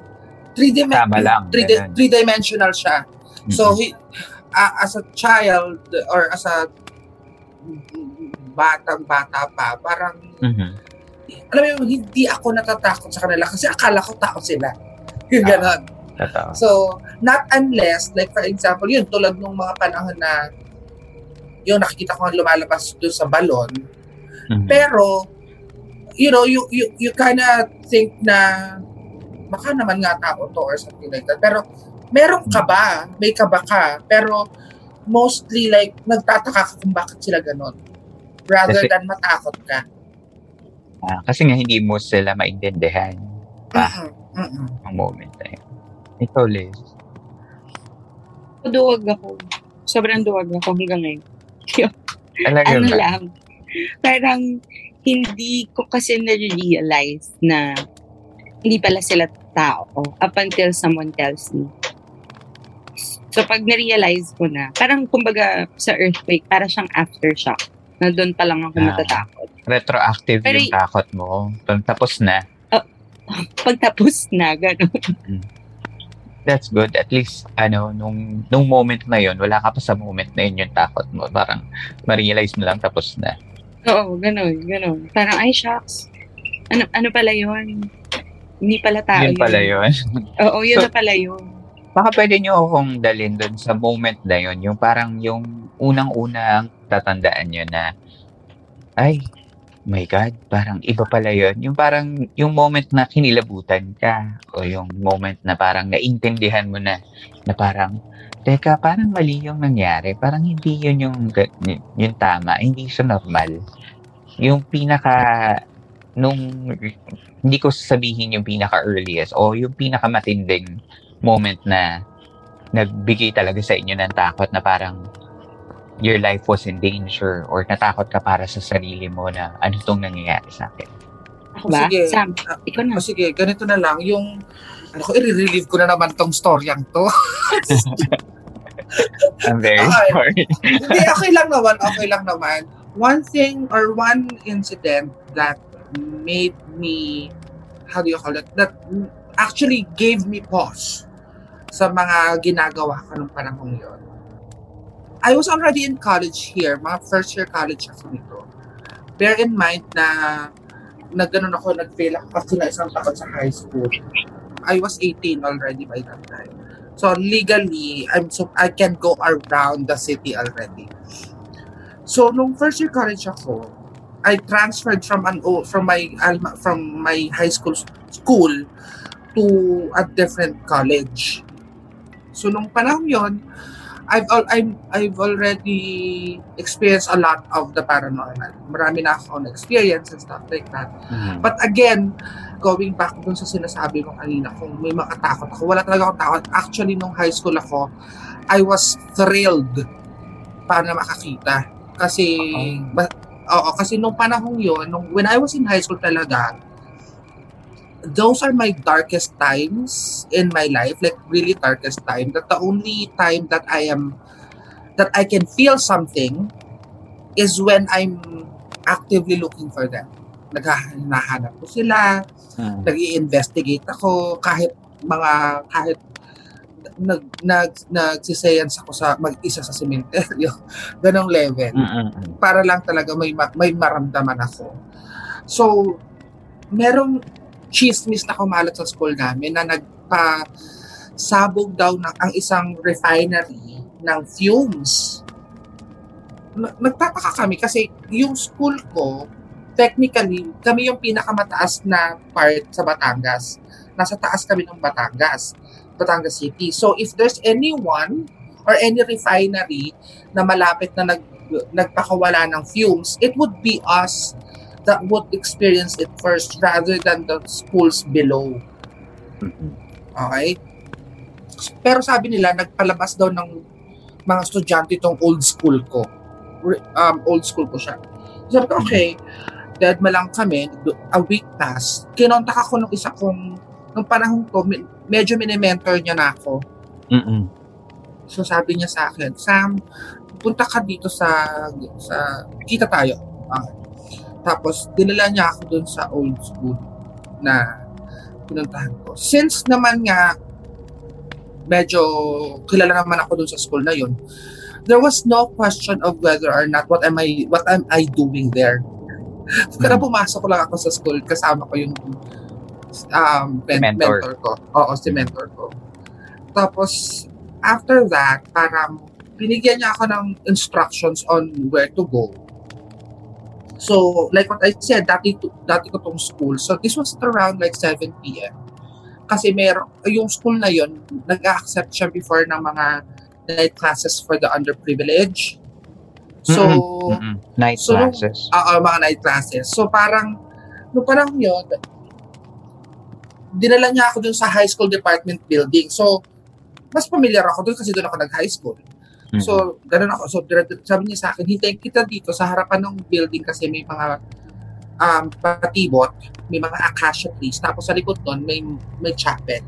three dim-
Tama lang,
three, di- three-dimensional siya. So, he, uh, as a child or as a batang bata pa, parang
Mhm.
Alam mo yun, hindi ako natatakot sa kanila kasi akala ko tao sila. Yung ganon. So, not unless, like for example, yun, tulad nung mga panahon na yung nakikita ko nga lumalabas doon sa balon.
Mhm.
Pero, you know, you, you, you kinda think na baka naman nga tao to or something like that. Pero, meron ka ba? May kaba ka. Pero, mostly like, nagtataka ka kung bakit sila ganon. Rather
Kasi-
than matakot ka.
Ah, kasi nga hindi mo sila maintindihan pa
Mm-mm, mm-mm.
ang moment na yun. Ikaw, Liz.
Duwag ako. Sobrang duwag ako hanggang ngayon.
Talaga
ano
ba?
lang, parang hindi ko kasi na-realize na hindi pala sila tao up until someone tells me. So pag na-realize ko na, parang kumbaga sa earthquake, para siyang aftershock na doon pa lang ako
Ah.
natatakot.
Retroactive
Pero
yung takot mo. Tapos na.
Pagtapos na, gano'n.
That's good. At least, ano, nung, nung moment na yun, wala ka pa sa moment na yun yung takot mo. Parang, ma-realize mo lang, tapos na.
Oo, gano'n, gano'n. Parang, ay, shucks. Ano, ano pala yun? Hindi pala tao
yun pala yun.
Oo, yun
So-
na pala yun.
Baka pwede nyo akong dalhin doon sa moment na yun. Yung parang yung unang-unang tatandaan nyo na, ay, my God, parang iba pala yun. Yung parang, yung moment na kinilabutan ka, o yung moment na parang naintindihan mo na, na parang, teka, parang mali yung nangyari. Parang hindi yun yung, ga- yung tama. Hindi siya normal. Yung pinaka, nung, hindi ko sasabihin yung pinaka-earliest, o yung pinaka-matinding moment na nagbigay talaga sa inyo ng takot na parang your life was in danger or natakot ka para sa sarili mo na ano tong nangyayari sa akin.
O, sige.
Sam,
ikaw na. O, sige, ganito na lang. Yung, ano ko, i-relieve ko na naman tong storyang to.
I'm very
Okay.
sorry.
Hindi, okay lang naman, okay lang naman. One thing or one incident that made me, how do you call it, that actually gave me pause sa mga ginagawa ko nung panahon yon. I was already in college here, mga first year college ako nito. Bear in mind na na ako, nag-fail ako kasi na isang taon sa high school. I was 18 already by that time. So legally, I'm so I can go around the city already. So nung first year college ako, I transferred from an from my alma, from my high school school to a different college. So nung panahon yon, I've al- I'm, I've already experienced a lot of the paranormal. Marami na akong experience and stuff like that. But again, going back dun sa sinasabi ko kanina, kung may makatakot ako, wala talaga akong takot. Actually, nung high school ako, I was thrilled para makakita. Kasi, ba- Oo, kasi nung panahong yun, nung, when I was in high school talaga, those are my darkest times in my life, like really darkest time. That the only time that I am, that I can feel something is when I'm actively looking for them. Naghahanap ko sila,
Hmm.
nag investigate ako, kahit mga, kahit nag, nag, nagsisayans ako sa mag-isa sa sementeryo. Ganong level
Mm-mm.
para lang talaga may ma- may maramdaman ako. So, merong chismis na kumalat sa school namin na nagpa sabog daw ng ang isang refinery ng fumes. Na- Nagtataka kami kasi yung school ko, technically, kami yung pinakamataas na part sa Batangas. Nasa taas kami ng Batangas, Batangas City. So if there's anyone or any refinery na malapit na nag nagpakawala ng fumes, it would be us that would experience it first rather than the schools below. Okay? Pero sabi nila, nagpalabas daw ng mga estudyante itong old school ko. Um, old school ko siya. Sabi ko, okay, dead ma lang kami, a week pass, kinontak ako nung isa kong, nung panahon ko, me- medyo mini-mentor niya na ako.
Mm-mm.
So sabi niya sa akin, Sam, punta ka dito sa, sa kita tayo. Ah. Tapos, dinala niya ako dun sa old school na pinuntahan ko. Since naman nga, medyo kilala naman ako dun sa school na yun, there was no question of whether or not what am I what am I doing there. Kaya pumasok lang ako sa school, kasama ko yung um, men-
Mentor.
mentor ko. Oo, si mentor ko. Tapos, after that, parang binigyan niya ako ng instructions on where to go. So, like what I said, dati, dati ko tong school. So, this was at around like 7 p.m. Kasi meron, yung school na yon nag-accept siya before ng mga night classes for the underprivileged. So,
Mm-mm. Night
so,
classes.
Oo, mga night classes. So parang, nung parang yun, dinala niya ako dun sa high school department building. So, mas familiar ako dun kasi dun ako nag-high school.
Mm-mm.
So, ganun ako. So, sabi niya sa akin, hintayin kita dito sa harapan ng building kasi may mga um, patibot, may mga acacia trees. Tapos sa likod nun, may, may chapel.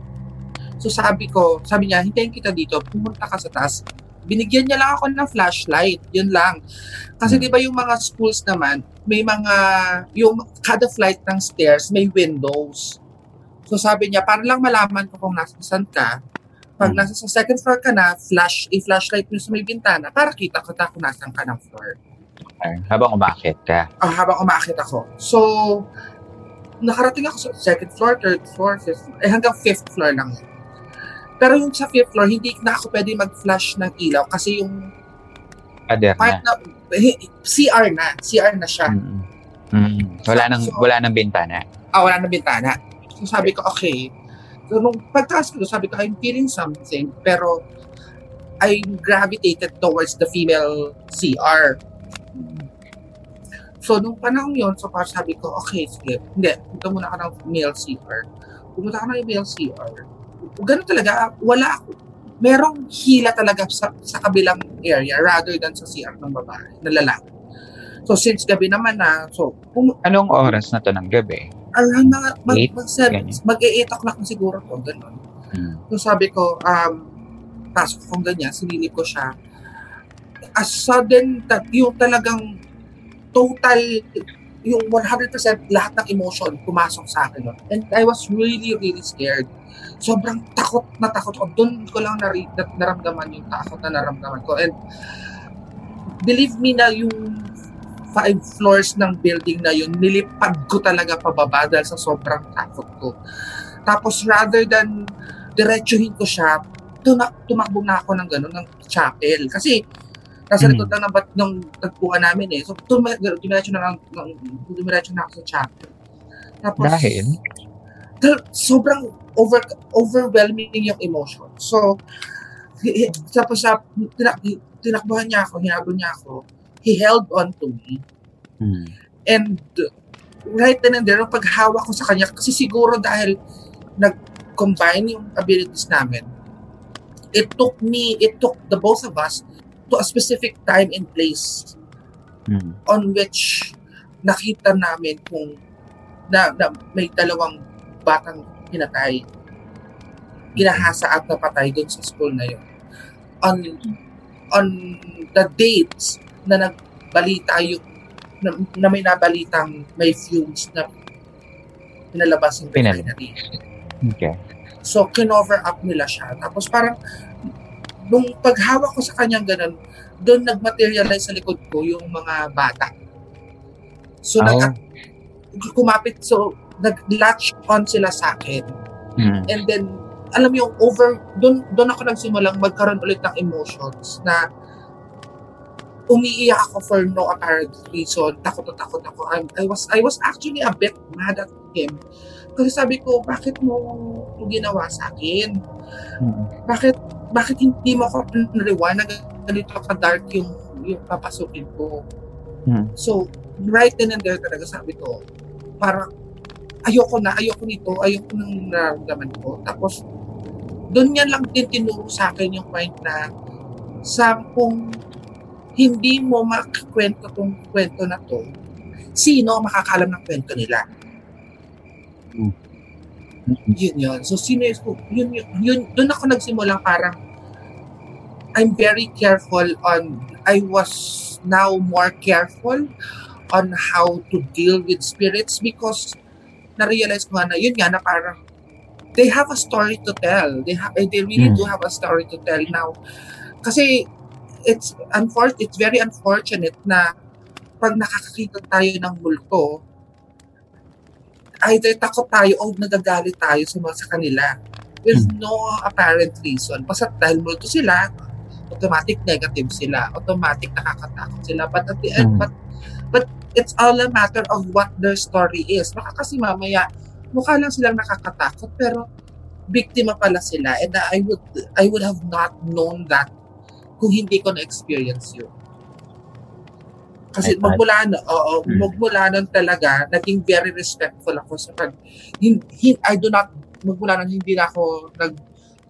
So, sabi ko, sabi niya, hintayin kita dito, pumunta ka sa taas. Binigyan niya lang ako ng flashlight. Yun lang. Kasi di ba yung mga schools naman, may mga, yung kada flight ng stairs, may windows. So sabi niya, para lang malaman ko kung nasan ka, pag nasa sa second floor ka na, flash, i-flashlight mo sa may bintana para kita ko kung nasan ka ng floor.
Okay. Habang umakit ka.
Ah, habang umakit ako. So, nakarating ako sa second floor, third floor, fifth floor, eh hanggang fifth floor lang. Pero yung sa fifth floor, hindi na ako pwede mag-flash ng ilaw kasi yung
Pader
part
na.
na, eh, CR na, CR na siya.
Mm-mm. Mm. Wala nang
So-
wala nang bintana.
ah, wala na bintana. So sabi ko, okay. So nung pagtaas ko, sabi ko, I'm feeling something, pero I gravitated towards the female CR. So nung panahon yun, so parang sabi ko, okay, sige, hindi, punta muna ka ng male CR. Pumunta ka ng male CR. Ganun talaga, wala ako. Merong hila talaga sa, sa kabilang area rather than sa CR ng babae, na lalaki. So since gabi naman na, so pum-
Anong oras na to ng gabi?
Around mga mag,
Eight?
mag, mag 8 o'clock na siguro to, ganun.
Mm.
So sabi ko, um, pasok kong ganyan, sinilip ko siya. As sudden, yung talagang total, yung 100% lahat ng emotion pumasok sa akin. nun. And I was really, really scared. Sobrang takot na takot ko. Doon ko lang nari, na, naramdaman yung takot na naramdaman ko. And believe me na yung five floors ng building na yun, nilipad ko talaga pababa dahil sa sobrang takot ko. Tapos rather than diretsuhin ko siya, tuna, tumakbo na ako ng gano'n, ng chapel. Kasi nasa
Hmm.
likod lang ng, bat- ng tagpuan namin eh. So tum- dumiretso na, lang, ng, dumiretso na ako sa chapel. Tapos,
Dahil?
sobrang over overwhelming yung emotion. So, tapos sa tinak, tinakbuhan niya ako, hinabol niya ako, he held on to me.
Mm.
And right then and there, nung paghawak ko sa kanya, kasi siguro dahil nag-combine yung abilities namin, it took me, it took the both of us to a specific time and place
Mm.
on which nakita namin kung na, na may dalawang batang pinatay ginahasa at napatay doon sa school na yun on on the dates na nagbalita yung na, na may nabalitang may fumes na pinalabas yung refinery.
Okay.
So, kinover up nila siya. Tapos parang, nung paghawak ko sa kanyang ganun, doon nag-materialize sa likod ko yung mga bata. So,
Oh.
nag, kumapit, so, nag-latch on sila sa akin.
Mm.
And then, alam mo yung over, doon, doon ako nagsimulang magkaroon ulit ng emotions na umiiyak ako for no apparent reason. Takot na takot ako. I, I was I was actually a bit mad at him. Kasi sabi ko, bakit mo ito ginawa sa akin? Bakit bakit hindi mo ako pinariwan na ganito ka dark yung yung papasukin ko? So, right then and there talaga sabi ko, parang ayoko na, ayoko nito, ayoko nang nararamdaman ko. Tapos, doon niya lang din tinuro sa akin yung point na sa kung hindi mo makakwento tong kwento na to, sino makakalam ng kwento nila? Yun yun. So, sino yun, yun, yun, doon ako nagsimula parang I'm very careful on, I was now more careful on how to deal with spirits because na-realize ko nga na yun nga na parang they have a story to tell. They ha- they really
Mm.
do have a story to tell now. Kasi it's unfor- it's very unfortunate na pag nakakakita tayo ng multo, either takot tayo o nagagalit tayo sa mga sa kanila with no apparent reason. Basta dahil multo sila, automatic negative sila, automatic nakakatakot sila. But at the end,
Mm.
but, but it's all a matter of what their story is. Baka kasi mamaya, mukha lang silang nakakatakot, pero biktima pala sila. And I would, I would have not known that kung hindi ko na-experience yun. Kasi magmula na, oo,
Mm.
magmula nun talaga, naging very respectful ako sa pag, hin, hin, I do not, magmula nun, hindi na ako nag,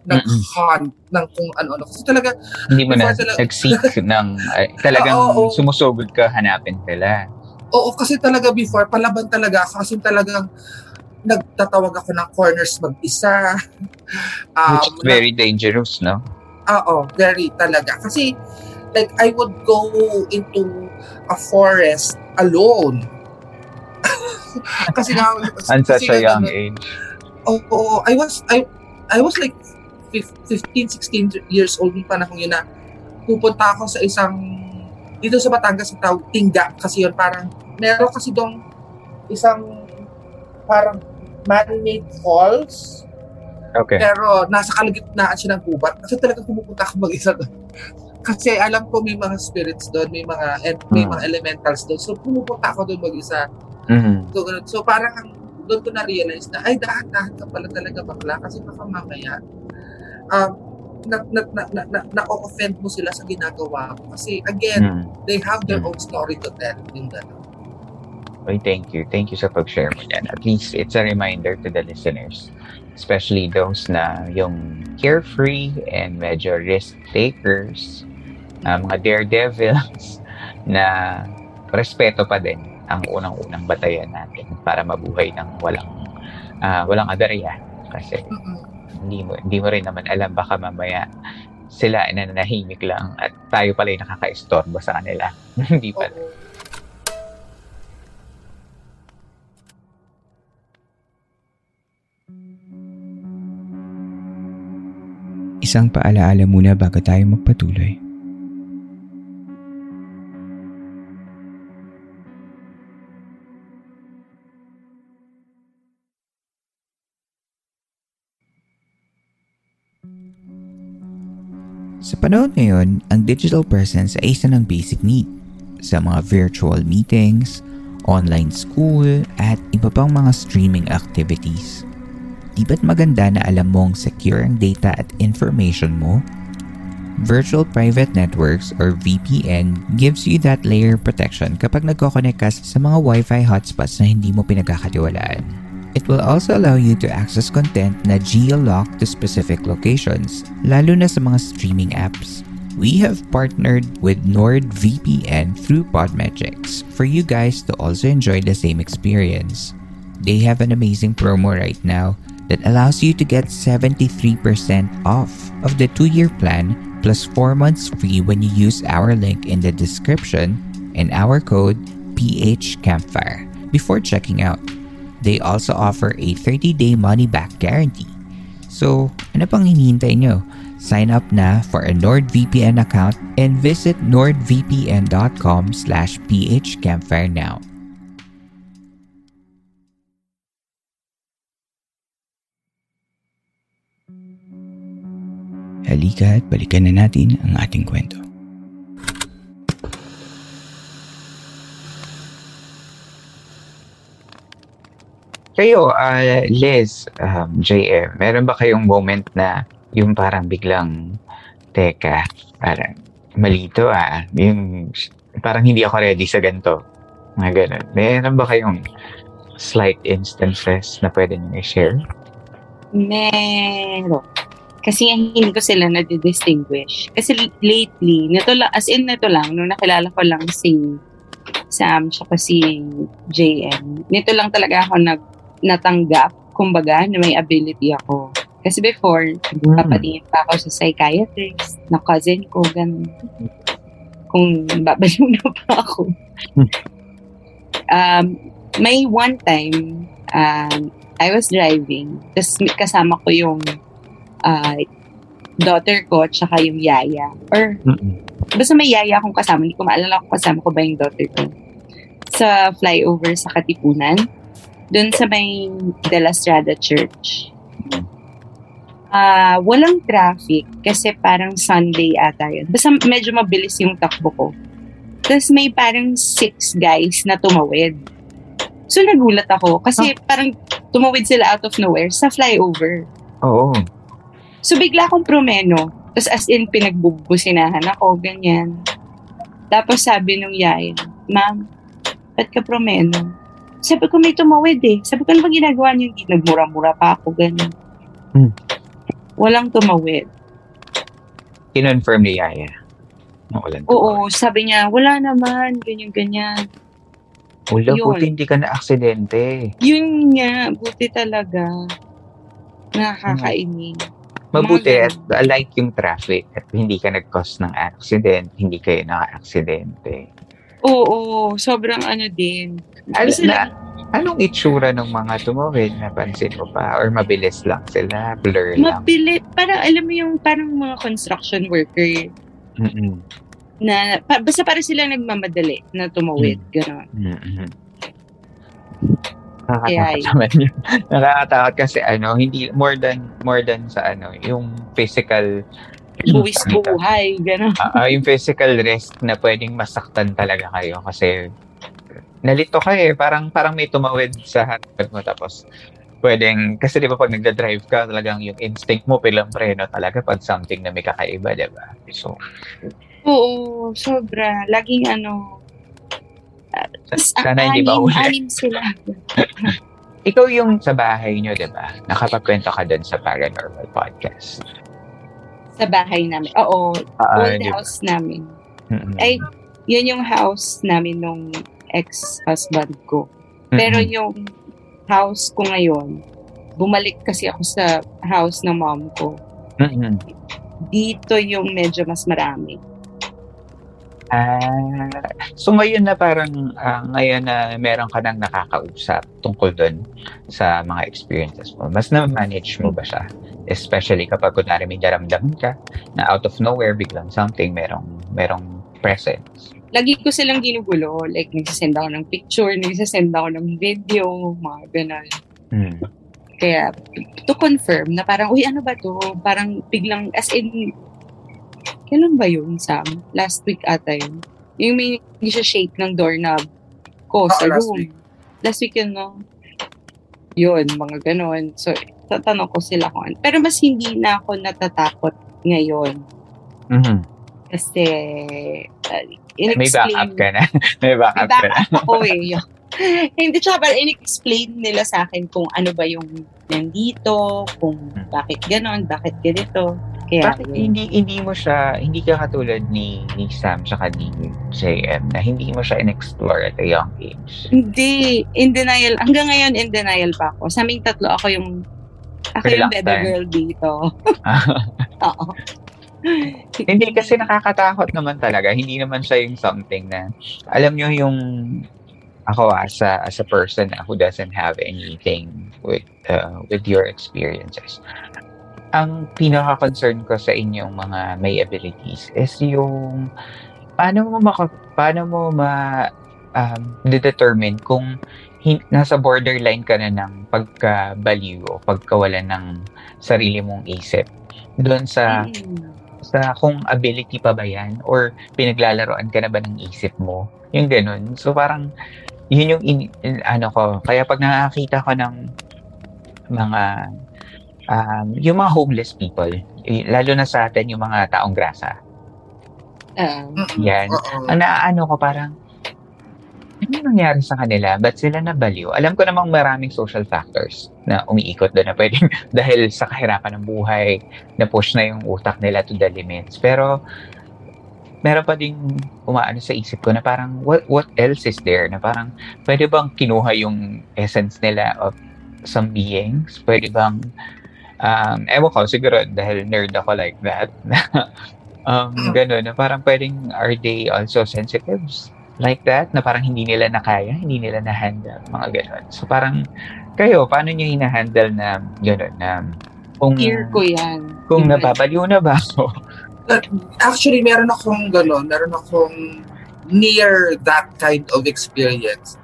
nag-hunt ng kung ano-ano. Kasi talaga,
Hindi mo na
talaga-
nag-seek ng, ay, talagang
Oo, oo.
sumusugod ka, hanapin sila.
Oo, kasi talaga before, palaban talaga ako. Kasi talagang nagtatawag ako ng corners mag-isa. Um,
Which is very dangerous, no?
Oo, very talaga. Kasi, like, I would go into a forest alone. kasi nga,
At such
kasi
a young
ganun.
age.
Oo, oo. I was, I, I was like fif- 15, 16 years old yung panahon yun na pupunta ako sa isang, dito sa Batangas, sa tawag, Tingga, kasi yun parang, meron kasi dong isang parang man-made falls,
Okay.
pero nasa kalagitnaan siya ng gubat. Kasi talagang pumupunta ako mag-isa doon. Kasi alam ko may mga spirits doon, may mga and may
Hmm.
mga elementals doon. So pumupunta ako doon mag-isa.
Mhm.
So, ganun. so parang doon ko na-realize na, ay, dahan-dahan ka pala talaga bakla kasi baka mamaya um, na, na, na, na, na, na-offend mo sila sa ginagawa mo. Kasi again,
Mm.
they have their own story to tell. Yung gano'n.
Oy, thank you. Thank you sa pag-share mo yan. At least it's a reminder to the listeners. Especially those na yung carefree and medyo risk takers, uh, mga daredevils na respeto pa din ang unang-unang batayan natin para mabuhay ng walang ah, walang aberya. Kasi hindi mo, hindi mo rin naman alam baka mamaya sila ay nananahimik lang at tayo pala yung nakaka-istorbo sa kanila. hindi pala.
Isang paalaala muna bago tayo magpatuloy. Sa panahon ngayon, ang digital presence ay isa ng basic need sa mga virtual meetings, online school, at iba pang mga streaming activities. Di ba't maganda na alam mong secure ang data at information mo? Virtual Private Networks or VPN gives you that layer protection kapag nagkoconnect ka sa mga Wi-Fi hotspots na hindi mo pinagkakatiwalaan. It will also allow you to access content na geo-locked to specific locations, lalo na sa mga streaming apps. we have partnered with NordVPN through Podmetrics for you guys to also enjoy the same experience. They have an amazing promo right now that allows you to get 73% off of the two year plan plus 4 months free when you use our link in the description and our code PHCampfire before checking out. They also offer a 30 day money back guarantee. So, ano pang hinihintay nyo? Sign up na for a NordVPN account and visit nordvpn.com slash phcampfire now. Halika at balikan na natin ang ating kwento.
Kayo, ah, Liz, um, JM, meron ba kayong moment na yung parang biglang, teka, parang malito ah, yung parang hindi ako ready sa ganito. Mga ganun. Meron ba kayong slight instances na pwede nyo i-share?
Meron. Kasi hindi ko sila na-distinguish. Kasi lately, nito lang, as in nito lang, nung nakilala ko lang si Sam tsaka si JM, nito lang talaga ako nag natanggap, kumbaga, na may ability ako. Kasi before,
Hmm.
papatingin pa ako sa psychiatrist, na cousin ko, ganun. Kung babaliw na pa ako. um, may one time, um, I was driving, tapos kasama ko yung uh, daughter ko, tsaka yung yaya. Or, basta may yaya akong kasama, hindi ko maalala kung kasama ko ba yung daughter ko. Sa flyover sa Katipunan, doon sa may De La Strada Church. Ah, walang traffic kasi parang Sunday ata yun. Basta medyo mabilis yung takbo ko. Tapos may parang six guys na tumawid. So nagulat ako kasi parang tumawid sila out of nowhere sa flyover.
Oo.
So bigla akong promeno. Tapos as in pinagbubusinahan ako, ganyan. Tapos sabi nung yaya, Ma'am, ba't ka promeno? Sabi ko may tumawid eh. Sabi ko, ano ba ginagawa niyo? Nagmura-mura pa ako, ganyan.
Hmm.
Walang tumawid.
Kinonfirm ni Yaya. Na walang
Oo, sabi niya, wala naman, ganyan-ganyan.
Wala,
Yun.
buti hindi ka na aksidente.
Yun nga, buti talaga. Nakakainis.
Mabuti at alike yung traffic at hindi ka nag-cause ng accident, hindi kayo naka-aksidente.
Oo, sobrang ano din.
Al- na, anong itsura ng mga tumawid? Napansin mo pa? Or mabilis lang sila? Blur lang?
Mabili, parang alam mo yung parang mga construction worker
Mm-mm.
na pa, basta para sila nagmamadali na tumawid, gano'n.
Mm-mm. Nakakatakot naman yun. Nakakatakot kasi ano, hindi, more than, more than sa ano, yung physical
Buwis buhay, gano'n.
Ah, yung physical risk na pwedeng masaktan talaga kayo kasi nalito ka eh. Parang, parang may tumawid sa harapan mo tapos pwedeng, kasi di ba pag nagda-drive ka, talagang yung instinct mo pilang preno talaga pag something na may kakaiba, di ba? So,
Oo, sobra. Laging ano,
sana hindi ba uli?
anim sila.
Ikaw yung sa bahay nyo, di ba? Nakapagkwento ka doon sa Paranormal Podcast.
Sa bahay namin. Oo,
Ah,
old
di ba?
house namin. Ay, yun yung house namin nung ex-husband ko. Pero yung house ko ngayon, bumalik kasi ako sa house ng mom ko. Dito yung medyo mas marami.
Ah, so ngayon na parang ah, ngayon na meron ka nang nakakausap tungkol doon sa mga experiences mo, mas na-manage mo ba siya? Especially kapag kunwari may daramdaman ka na out of nowhere biglang something merong merong presence.
Lagi ko silang ginugulo. Like, nagsasend ako ng picture, nagsasend ako ng video, mga ganun.
Hmm.
Kaya, to confirm na parang, uy, ano ba to? Parang biglang, as in, kailan ba yun, Sam? Last week ata yun. Yung may shake ng doorknob ko
Oo,
sa
last
room.
week.
Last week yun, no? Yun, mga ganun. So, tatanong ko sila kung ano. Pero mas hindi na ako natatakot ngayon.
Mhm.
Kasi, uh,
May backup ka na. may backup
may
ka na.
backup ako eh. Hindi, tsaka parang in-explain nila sa akin kung ano ba yung nandito, kung bakit ganon, bakit ganito. Kaya,
Bakit hindi hindi mo siya, hindi ka katulad ni, ni Sam tsaka ni JM na hindi mo siya in-explore at a young age?
Hindi, in denial. Hanggang ngayon, in denial pa ako. Sa aming tatlo, ako yung ako yung baby girl dito. Oo.
hindi kasi nakakatakot naman talaga. Hindi naman siya yung something na, alam nyo yung, ako as a, as a person who doesn't have anything with, uh, with your experiences. Ang pinaka-concern ko sa inyong mga may abilities is yung, paano mo maka, paano mo ma, um, determine kung hin- nasa borderline ka na ng pagkabaliw o pagkawalan ng sarili mong isip doon sa sa kung ability pa ba yan or pinaglalaroan ka na ba ng isip mo? Yung ganun. So parang yun yung in, in- ano ko. Kaya pag nakakita ko ng mga um, yung mga homeless people eh, lalo na sa atin yung mga taong grasa
Ah.
yan ang naaano ko parang ano nangyari sa kanila? Ba't sila nabaliw? Alam ko namang maraming social factors na umiikot doon na pwedeng dahil sa kahirapan ng buhay, na push na yung utak nila to the limits. Pero meron pa ding umaano sa isip ko na parang what what else is there na parang pwede bang kinuha yung essence nila of some beings pwede bang um ewan ko siguro dahil nerd ako like that um ganun na parang pwedeng are they also sensitives like that na parang hindi nila nakaya hindi nila na handle mga ganun so parang kayo paano niyo hina-handle na ganun na kung
Ear ko yan.
kung nababaliw na ba ako
Actually, meron akong gano'n. Meron akong near that kind of experience.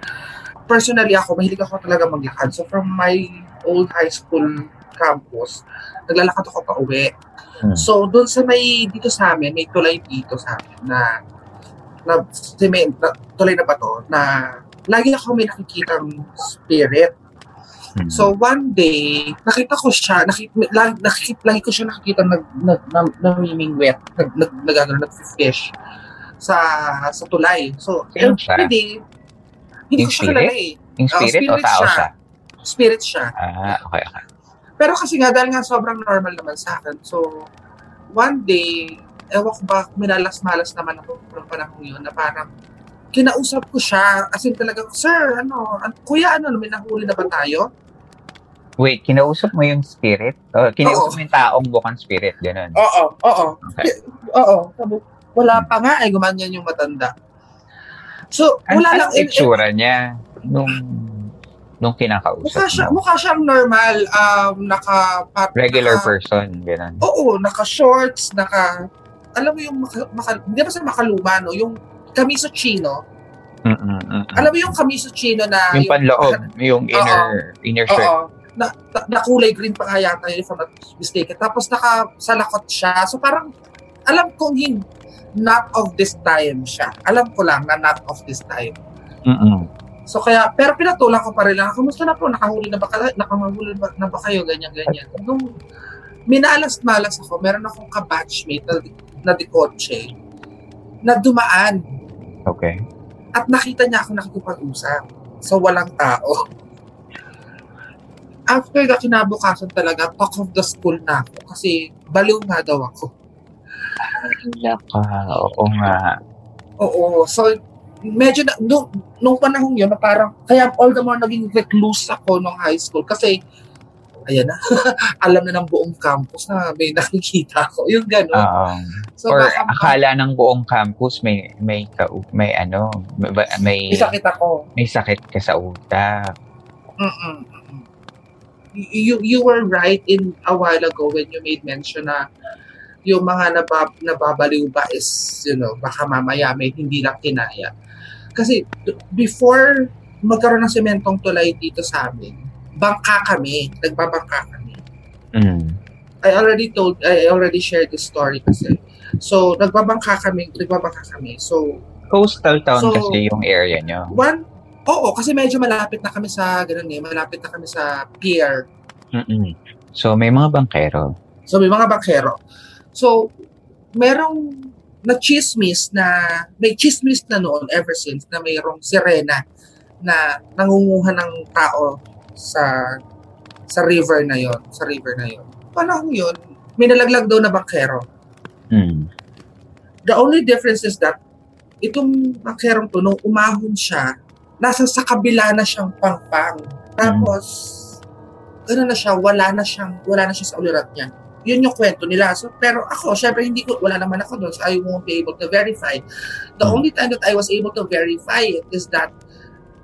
Personally ako, mahilig ako talaga maglakad. So from my old high school campus, naglalakad ako pa uwi. So doon sa may, dito sa amin, may tulay dito sa amin na na cement, na, tulay na bato, na lagi ako may nakikitang spirit. So one day, nakita ko siya, nakita, lagi, nakikita, lagi ko siya nakikita nag, nag, nag, namimingwet, nag, nag, nag, ano, nag-fish sa sa tulay. So,
Sino siya?
every day, hindi ko siya kilala
spirit?
eh.
Yung
Oo,
spirit o tao siya?
Spirit siya.
Ah, okay, okay.
Pero kasi nga, dahil nga sobrang normal naman sa akin. So, one day, ewan ko ba, minalas-malas naman ako ng panahon yun na parang kinausap ko siya. As in talaga, sir, ano, an- kuya, ano, may nahuli na ba tayo?
Wait, kinausap mo yung spirit? O, kinausap mo yung taong bukang spirit, ganun.
Oo, oo.
Okay.
Oo. Sabi, wala pa nga eh, gumanyan yung matanda. So,
Ano
wala lang.
ang itsura niya nung nung
Mukha
kinakausap
siya,
mo?
mukha siyang normal, um, naka, pat,
Regular
naka-
person, ganun.
Oo, naka-shorts, naka, alam mo yung, maka, maka, hindi ba sa makaluma, no? Yung kamiso chino.
Mm-mm, mm-mm.
Alam mo yung kamiso chino na...
Yung panloob, yung inner inner shirt.
Oo. Na, na, na kulay green pa nga yata yun, if I'm not mistaken. Tapos nakasalakot siya. So parang, alam kong hin, not of this time siya. Alam ko lang na not of this time.
Mm-mm.
So kaya, pero pinatulan ko pa rin lang, kumusta na po, nakahuli na ba, ba, na ba kayo, ganyan, ganyan. Nung minalas-malas ako, meron akong kabatchmate na, na di kotse, na dumaan
Okay.
at nakita niya ako nakikipag-usap. So walang tao. After the kinabukasan talaga, talk of the school na ako kasi baliw nga daw ako.
Ah, oo nga.
Oo. So, medyo na, nung, nung panahon yun, na parang, kaya all the more naging recluse ako nung high school kasi, ayan na, alam na ng buong campus na may nakikita ko. Yung gano'n.
Oo.
So,
Or
baka-
akala ng buong campus may may kau- may ano, may, may
May sakit ako.
may sakit ka sa utak.
Mm-mm. You, you were right in a while ago when you made mention na yung mga nabab, nababaliw ba is, you know, baka mamaya may hindi lang kinaya. Kasi before magkaroon ng sementong tulay dito sa amin, bangka kami, nagbabangka kami.
Mm.
I already told, I already shared this story kasi. So, nagbabangka kami, nagbabangka kami. So,
Coastal town
So,
kasi yung area nyo.
one, oo, kasi medyo malapit na kami sa, ganun eh, malapit na kami sa pier.
Mm-mm. So may mga bangkero.
So, may mga bankero. So, merong na chismis na, may chismis na noon ever since na mayroong sirena na nangunguha ng tao sa sa river na yon sa river na yon panahon yun may nalaglag daw na bakero.
Mm.
The only difference is that itong bakerong to, nung umahon siya, nasa sa kabila na siyang pangpang. Tapos, gano'n na siya, wala na siyang, wala na siya sa ulirat niya. Yun yung kwento nila. So, pero ako, syempre hindi ko, wala naman ako doon, so I won't be able to verify. The only time that I was able to verify it is that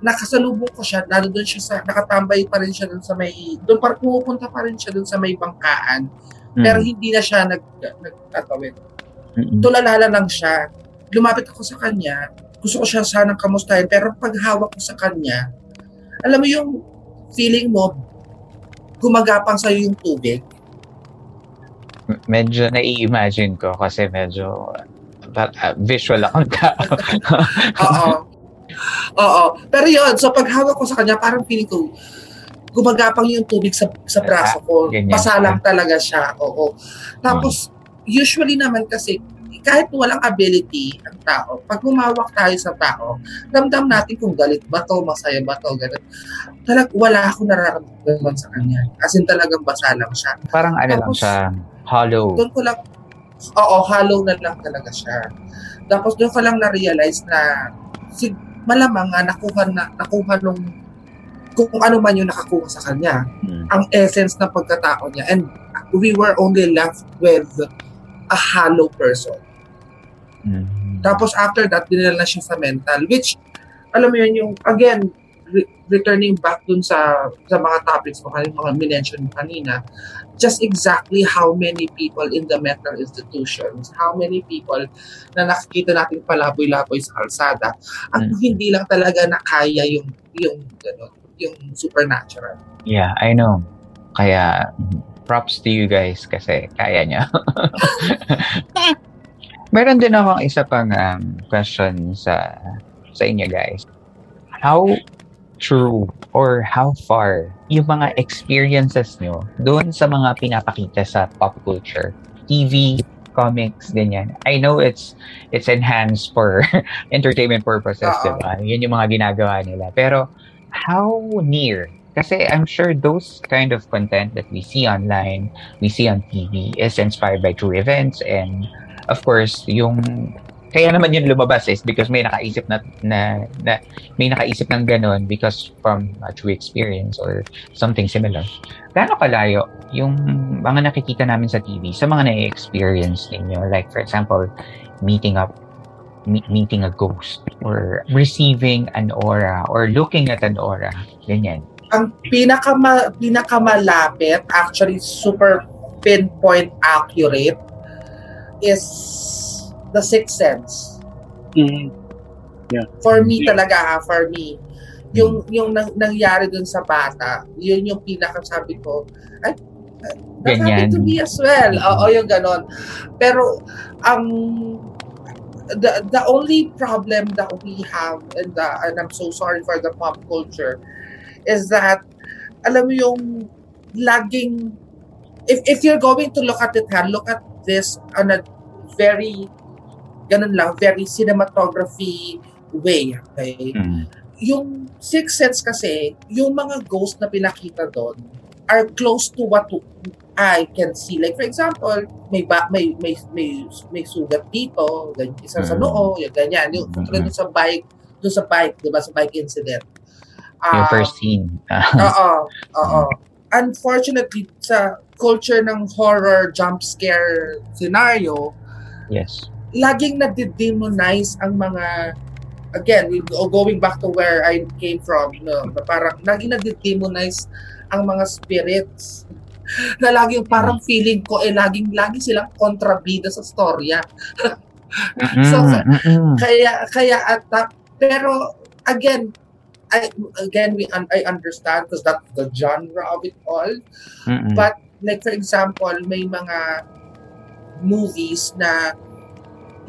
nakasalubong ko siya, nandun siya sa, nakatambay pa rin siya doon sa may, doon pa, pumupunta pa rin siya doon sa may bangkaan.
Mm.
Pero hindi na siya nag, nagtatawid.
Mm-mm.
Tulalala lang siya. Lumapit ako sa kanya. Gusto ko siya sanang kamustahin. Pero pag hawak ko sa kanya, alam mo yung feeling mo, gumagapang sa'yo yung tubig.
Medyo nai-imagine ko kasi medyo uh, visual akong tao.
Oo. Oo. Pero yun, so pag hawak ko sa kanya, parang feeling ko, gumagapang yung tubig sa, sa braso ko.
ganyan.
Pasalang talaga siya. Oo. Tapos, usually naman kasi, kahit walang ability ang tao, pag humawak tayo sa tao, ramdam natin kung galit ba to, masaya ba to, ganun. Talag, wala akong nararamdaman sa kanya. As in talagang basa lang siya.
Parang ano lang
Tapos,
siya, hollow.
Doon ko lang, oo, hollow na lang talaga siya. Tapos doon ko lang na-realize na si, malamang nga nakuha na, nakuha nung kung ano man yung nakakuha sa kanya,
Mm.
ang essence ng pagkatao niya. And we were only left with a hollow person.
Mm.
Tapos after that, dinala na siya sa mental, which, alam mo yun, yung, again, re- returning back dun sa sa mga topics mo, kanina, mga minention kanina, just exactly how many people in the mental institutions, how many people na nakikita natin palaboy-laboy sa kalsada, at
Mm.
hindi lang talaga nakaya yung, yung, ano, yung supernatural.
Yeah, I know. Kaya, props to you guys kasi kaya niya. Meron din akong isa pang um, question sa sa inyo guys. How true or how far yung mga experiences nyo doon sa mga pinapakita sa pop culture, TV, comics, ganyan. I know it's it's enhanced for entertainment purposes,
Oo.
di ba? Yun yung mga ginagawa nila. Pero how near? Kasi I'm sure those kind of content that we see online, we see on TV is inspired by true events and of course, yung kaya naman yun lumabas is because may nakaisip na, na, na may nakaisip ng ganun because from a true experience or something similar. Gaano kalayo yung mga nakikita namin sa TV sa mga na-experience ninyo? Like for example, meeting up me- meeting a ghost or receiving an aura or looking at an aura. Ganyan.
Ang pinakama, pinakamalapit, actually super pinpoint accurate, is the sixth sense.
Mm. Yeah.
For me talaga ha, for me. Yung yung nang, nangyari dun sa bata, yun yung pinakasabi ko, ay, that
Ganyan.
happened to me as well. Oo, yung ganon. Pero, ang the the only problem that we have and the, and I'm so sorry for the pop culture is that alam mo yung laging if if you're going to look at it ha, look at this on a very ganun lang, very cinematography way. Okay?
Mm.
Yung Sixth Sense kasi, yung mga ghost na pinakita doon are close to what I can see. Like for example, may ba, may may may, may sugat dito, ganyan, isa sa
Mm.
noo, yung ganyan. Yung tulad dun sa bike, doon sa bike, 'di ba, sa bike incident.
Yung
Ah,
first scene.
Oo, oo. Unfortunately, sa culture ng horror jump scare scenario,
yes.
Laging na-demonize ang mga again, going back to where I came from, no, parang laging na-demonize ang mga spirits na laging parang feeling ko eh laging lagi silang kontrabida sa storya. So. Kaya kaya at that- pero again I again we un- I understand because that's the genre of it all.
Mm-mm.
But like for example, may mga movies na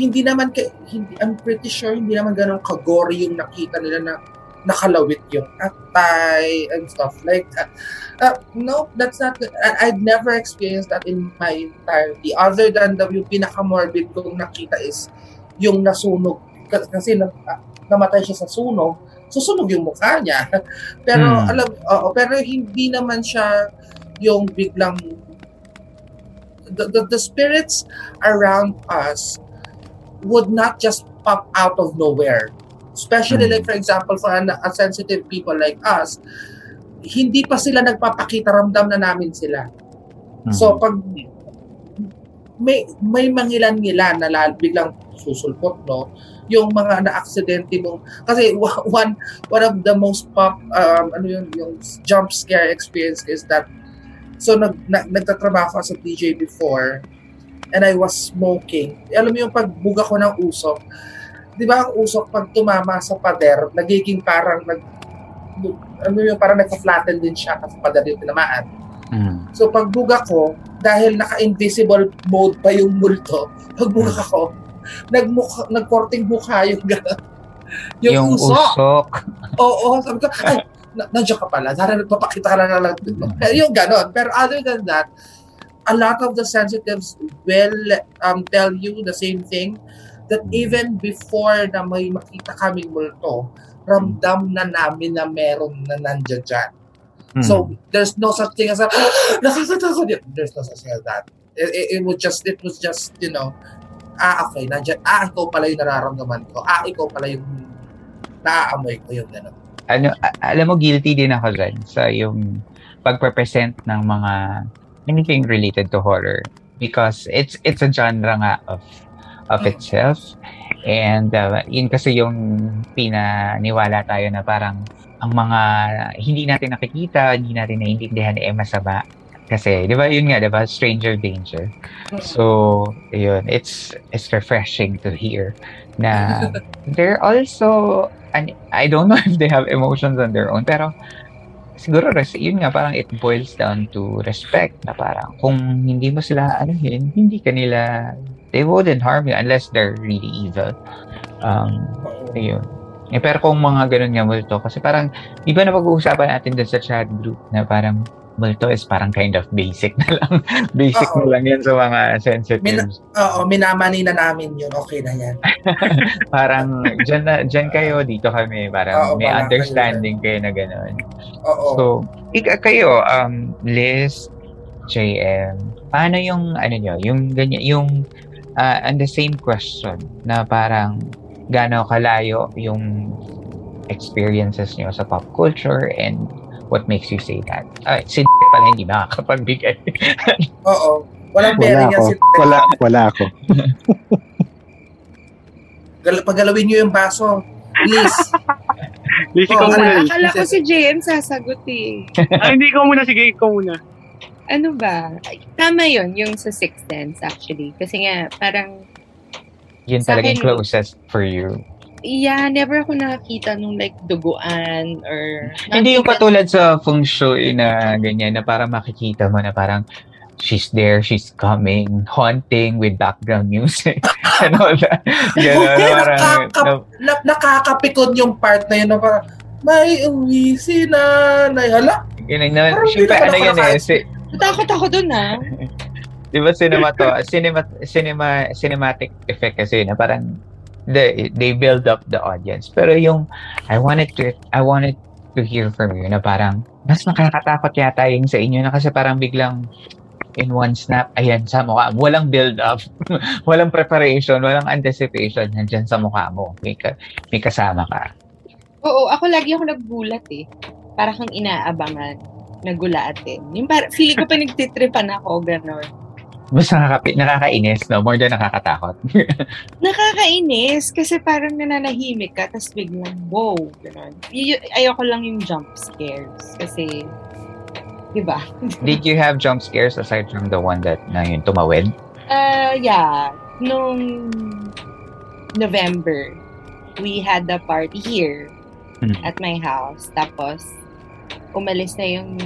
hindi naman kay hindi I'm pretty sure hindi naman ganun kagory yung nakita nila na nakalawit yung atay and stuff like that. Uh, no, that's not good. I, I've never experienced that in my entirety. Other than the yung pinaka-morbid kong nakita is yung nasunog. Kasi na, namatay siya sa sunog, susunog yung mukha niya. pero
Hmm.
alam, oo, pero hindi naman siya yung biglang the, the, the spirits around us would not just pop out of nowhere. Especially like for example for an, a sensitive people like us, hindi pa sila nagpapakita ramdam na namin sila. So pag may may mangilan-ngilan na lal, biglang susulpot no yung mga na-aksidente mo kasi one one of the most pop um, ano yun yung jump scare experience is that so nag, nag nagtatrabaho ako sa DJ before and I was smoking alam mo yung pagbuga ko ng usok di ba ang usok pag tumama sa pader nagiging parang nag ano yung parang nagka-flatten din siya kasi pader yung tinamaan So pagbuga ko, dahil naka-invisible mode pa yung multo, pagbuga ko, nagmukha, nagkorting mukha yung gano'n. Yung,
Yung
usok.
usok.
Oo, sabi ko, ay, na, nandiyan ka pala. Sana nagpapakita ka lang lang. Yung gano'n. Pero other than that, a lot of the sensitives will um, tell you the same thing that even before na may makita kaming multo, ramdam na namin na meron na nandiyan dyan. So there's no such thing as a nakakatakot. There's no such thing as that. It, it, it was just it was just you know ah okay nandiyan ah ikaw pala yung nararamdaman ko ah ikaw pala yung naaamoy ko yung gano'n.
ano, alam mo, guilty din ako dyan sa yung pagpe-present ng mga anything related to horror because it's it's a genre nga of of itself and uh, yun kasi yung pinaniwala tayo na parang ang mga hindi natin nakikita, hindi natin naiintindihan eh masama. Kasi, di ba, yun nga, di ba, stranger danger. So, yun, it's, it's refreshing to hear na they're also, and I don't know if they have emotions on their own, pero siguro, res, yun nga, parang it boils down to respect na parang kung hindi mo sila, ano yun, hindi ka nila, they wouldn't harm you unless they're really evil. Um, ayun. Eh, pero kung mga ganun nga multo, kasi parang, di ba na pag-uusapan natin dun sa chat group na parang multo is parang kind of basic na lang. basic
Oo.
na lang yan sa mga
Mina,
sensitives.
oo, minamani na namin yun. Okay na yan.
parang, dyan, na, dyan kayo, dito kami. Parang
Oo,
may understanding kayo na gano'n.
Oo.
So, ika, kayo, um, Liz, JM, paano yung, ano nyo, yung ganyan, yung, uh, and the same question, na parang, gaano kalayo yung experiences nyo sa pop culture and what makes you say that? Ah, si pala hindi nakakapagbigay.
Oo. Walang
Wala
bearing yan
ako.
si
Wala, wala ako.
Gal- Pagalawin nyo yung baso. Please.
Liz, ikaw
Oh,
muna.
Akala ko si JM sasagot eh.
Ay, hindi ikaw muna. Sige, ikaw muna.
Ano ba? Ay, Tama yun, yung sa Sixth Sense actually. Kasi nga, parang,
Yun
Sa
talaga yung
akin-
closest for you.
Yeah, never ako nakakita nung like duguan or...
Hindi yung katulad sa feng shui na ganyan, na parang makikita mo na parang she's there, she's coming, haunting with background music. and all that. Ganun, na parang,
Nakaka-
na-
na, nakakapikon yung part na yun na parang, may uwi si nanay. Hala,
Yun, na, syempre, ano yan eh, si,
Natakot ako dun ah.
di ba cinema to, cinema, cinema, cinematic effect kasi na parang they, they build up the audience. Pero yung, I wanted to, I wanted to hear from you na parang, mas nakakatakot yata yung sa inyo na kasi parang biglang in one snap, ayan, sa mukha. Walang build up, walang preparation, walang anticipation, nandyan sa mukha mo. May, ka, may kasama ka.
Oo, ako lagi ako naggulat eh. Para kang inaabangan. Nagulatin. Yung para, feeling ko pa nagtitripan ako, gano'n.
Mas nakaka, nakakainis, no? More than nakakatakot.
Nakakainis kasi parang nananahimik ka tapos biglang, wow, gano'n. Y- ayoko lang yung jump scares kasi, di ba?
Did you have jump scares aside from the one that na yun, tumawid?
Uh, yeah. Nung November, we had the party here
Hmm.
at my house. Tapos, umalis na yung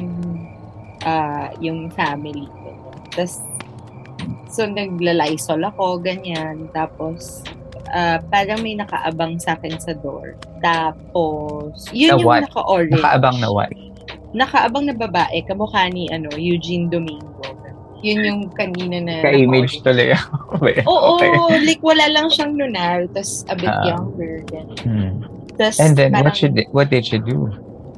ah, yung family ko. Tapos, so nagla-lysol ako, ganyan. Tapos, ah, parang may nakaabang sa akin sa door. Tapos, yun
Na
yung
what?
naka-orange.
Nakaabang na what?
Nakaabang na babae, kamukha ni ano, Eugene Domingo. Yun yung kanina na
Ka-image tuloy ako.
Oo,
Okay.
like wala lang siyang lunar, tapos a bit
Ah.
younger. Ganun.
Hmm.
Tas
And then,
parang-
what, should, what did she do?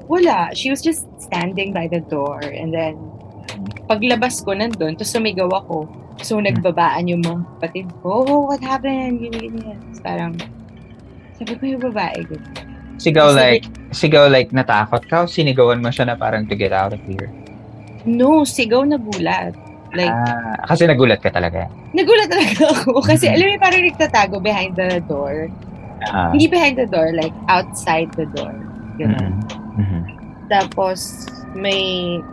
Wala. She was just standing by the door and then paglabas ko nandun, tapos sumigaw ako, So, nagbabaan yung mga kapatid ko, oh, what happened? Ganyan, ganyan. Parang, sabi ko yung babae, ganyan.
Sigaw
Kasi
like, sigaw like natakot ka o sinigawan mo siya na parang to get out of here?
No, sigaw na gulat. Like,
Ah, kasi nagulat ka talaga.
nagulat talaga ako. Kasi,
Mhm.
alam mo, parang nagtatago behind the door.
Ah,
Hindi behind the door, like outside the door. Ganun.
mhm, mhm.
Tapos, may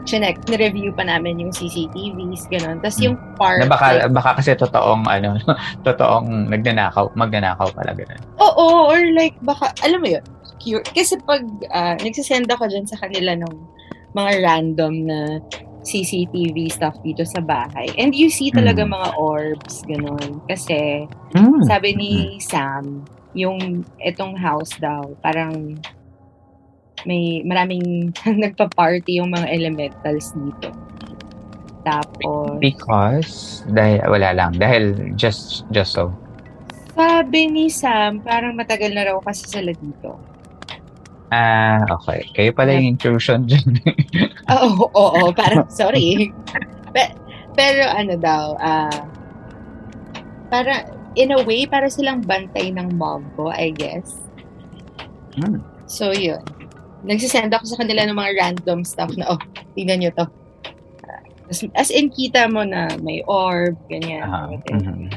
chinek, na-review pa namin yung CCTVs, gano'n. Tapos yung part,
Na baka,
like,
baka kasi totoong, ano, totoong nagnanakaw, magnanakaw pala ganun.
oo, or like, baka, alam mo yun, cure. Kasi pag uh, nagsisend ako dyan sa kanila ng mga random na CCTV stuff dito sa bahay. And you see talaga
Mm.
mga orbs, gano'n. Kasi,
Mm.
sabi ni Sam, yung etong house daw, parang may maraming nagpa-party yung mga elementals dito. Tapos,
Because, dahil, wala lang, dahil just, just so.
sabi ni Sam, parang matagal na raw kasi sila dito.
Ah, okay. Kayo pala yung intrusion dyan.
Oo, oo, oo, parang, sorry. Pe- pero ano daw, ah, para, in a way, para silang bantay ng mom ko, I guess.
Hmm.
So, yun. Nagsisend ako sa kanila ng mga random stuff na, oh, tingnan nyo to. As, as in, kita mo na may orb, ganyan.
Ah,
whatever.
mhm.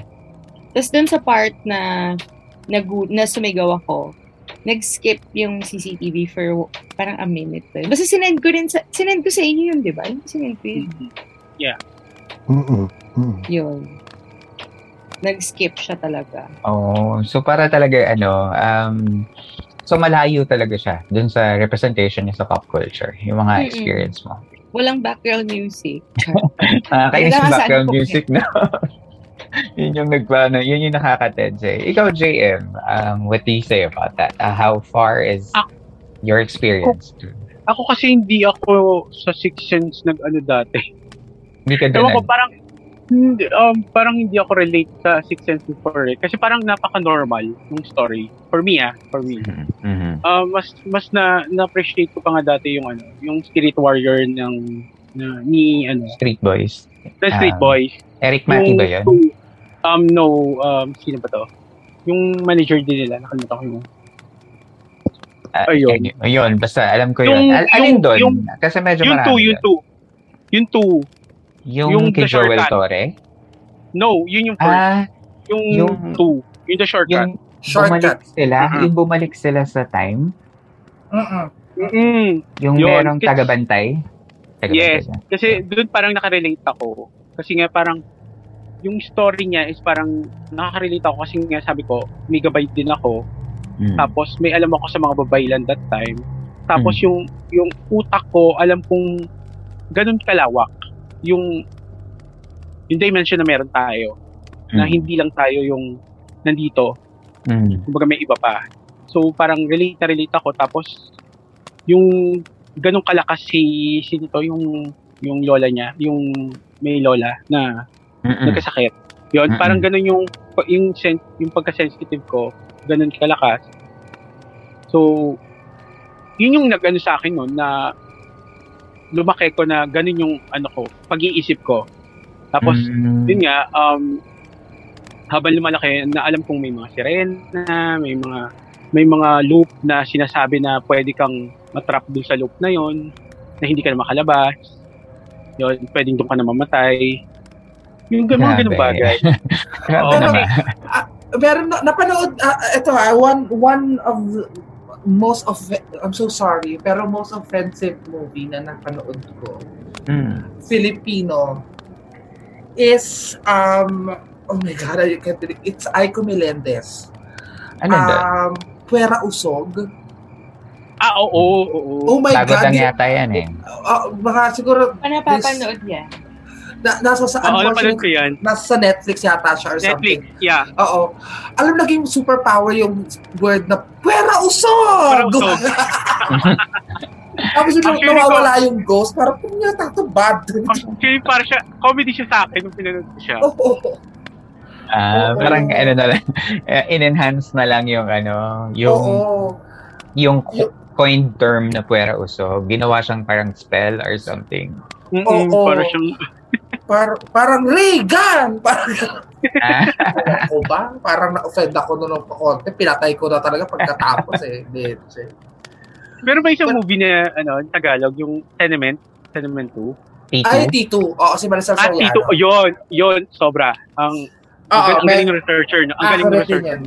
Tapos dun sa part na, nagu, na sumigaw ako, nag-skip yung CCTV for parang a minute. Eh. Basta sinend ko rin sa, sinend ko sa inyo yun, di ba? Sinend ko yun.
Yeah.
Mm-mm. Mm.
Yun. Nag-skip siya talaga.
Oh, so para talaga ano, um, so malayo talaga siya dun sa representation niya sa pop culture, yung mga
Mm-mm.
experience mo.
Walang background music.
Ah, kaya
Wala
yung background music na. yun yung nagplano, yun yung nakaka-tense eh. Ikaw, JM, um, what do you say about that? Uh, how far is
Ah.
your experience?
Ako kasi hindi ako sa Six Sense nag-ano dati.
Hindi ka
Ewan ko, parang, hindi, um, parang hindi ako relate sa Six Sense before eh. Kasi parang napaka-normal ng story. For me ah, for me.
Mhm.
Uh, mas mas na na-appreciate ko pa nga dati yung ano, yung Spirit Warrior ng na, ni ano,
Street Boys.
The Street
Ah,
Boys.
Eric Mati
Yung-
ba yun?
Um, no, um, sino ba to? Yung manager din nila, nakalimutan ko yung
Ah,
Ayun.
Ayun, basta alam ko
Yung-
yun. Al- alin
yung-
doon?
yung-
Kasi medyo
yung
marami.
two, yung
doon.
two. Yung two.
Yung,
yung
kay
the
Joel
shortcut.
Torre?
No, yun yung first.
Ah,
yung,
yung-
two. Yung the shortcut.
yung bumalik sila,
Mhm.
yung bumalik sila sa time,
Mm-mm.
Mm-mm.
yung
Yun,
merong
kasi-
tagabantay. Tagabantay
Yes.
ba?
Kasi doon parang nakarelate ako. Kasi nga parang yung story niya is parang nakaka-relate ako kasi nga sabi ko, may gabay din ako.
Mm.
Tapos may alam ako sa mga babaylan that time. Tapos
Hmm.
yung yung utak ko, alam kong ganun kalawak. Yung yung dimension na meron tayo. Na
Mm.
hindi lang tayo yung nandito.
Mm.
Kumbaga may iba pa. So parang relate na relate ako. Tapos yung ganun kalakas si sino to yung yung lola niya, yung may lola na
Mm-mm.
nagkasakit. Yun,
Mm-mm.
parang ganun yung yung sen- yung pagka-sensitive ko, ganun kalakas. So, yun yung nag-ano sa akin noon na lumaki ko na ganun yung ano ko, pag-iisip ko. Tapos,
Mm.
yun nga, um, habang lumalaki, na alam kong may mga sirena, may mga may mga loop na sinasabi na pwede kang matrap dun sa loop na yon na hindi ka na makalabas. Yun, pwedeng doon ka na mamatay. Yung gan- mga
Grabe.
bagay.
Grabe
Oo,
naman.
Meron na, napanood, ah, ito ah, one, one of the most of, I'm so sorry, pero most offensive movie na napanood ko,
Mm.
Filipino, is, um, oh my God, I can't believe, it's Aiko Melendez.
Ano?
Um, Puera Usog.
Ah, oo, oo, oo.
Oh my
Bago
God.
lang
di-
yata yan eh.
ah, baka siguro,
Paano napapanood yan?
Na, nasa sa,
Oo, napanood ko yan.
nasa sa Netflix yata siya or
Netflix,
something.
yeah.
Oo. Alam naging superpower yung word na Puera Usog!
Puera Usog.
Tapos yung
Actually,
nawawala yung ghost, parang punyata to bad.
Actually, para siya, comedy siya sa akin nung pinanood ko siya.
Oo.
Ah,
Oo.
parang ano na lang, in-enhance na lang yung ano, yung
Oo.
yung co- coined term na puwera uso. Ginawa siyang parang spell or something.
Oo.
para siyang,
par, parang Reagan! Parang, ako ba? Parang na-offend ako noon ng konti. Pinatay ko na talaga pagkatapos eh. Bitch, eh.
Pero may isang movie na, ano, Tagalog, yung Tenement, Tenement 2.
Ay, T2. Oo, si Marisol
Ah,
Soriano.
Tito, yun, yun, sobra. Ang, ang,
Oo,
ang galing ng researcher. No? Ang galing researcher.
yan.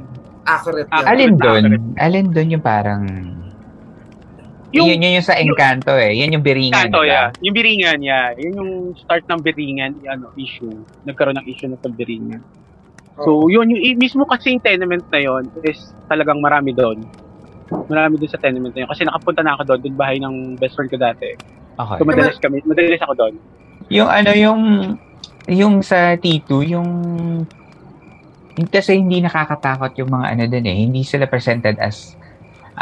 Accurate yan.
Alin doon? Alin doon yung parang...
Yung-
yun, yun yung sa Encanto eh. Yan yung biringan.
Kanto,
diba?
yeah. Yung biringan, yeah. Yun yung start ng biringan, ano, issue. Nagkaroon ng issue ng pagbiringan. So, yun, yung, mismo kasi yung tenement na yun is talagang marami doon. Marami doon sa tenement na yun. Kasi nakapunta na ako doon, doon bahay ng best friend ko dati.
Okay.
So, madalas kami, madalas ako doon.
Yung ano, yung... Yung sa T2, yung... Kasi hindi nakakatakot yung mga ano dun eh. Hindi sila presented as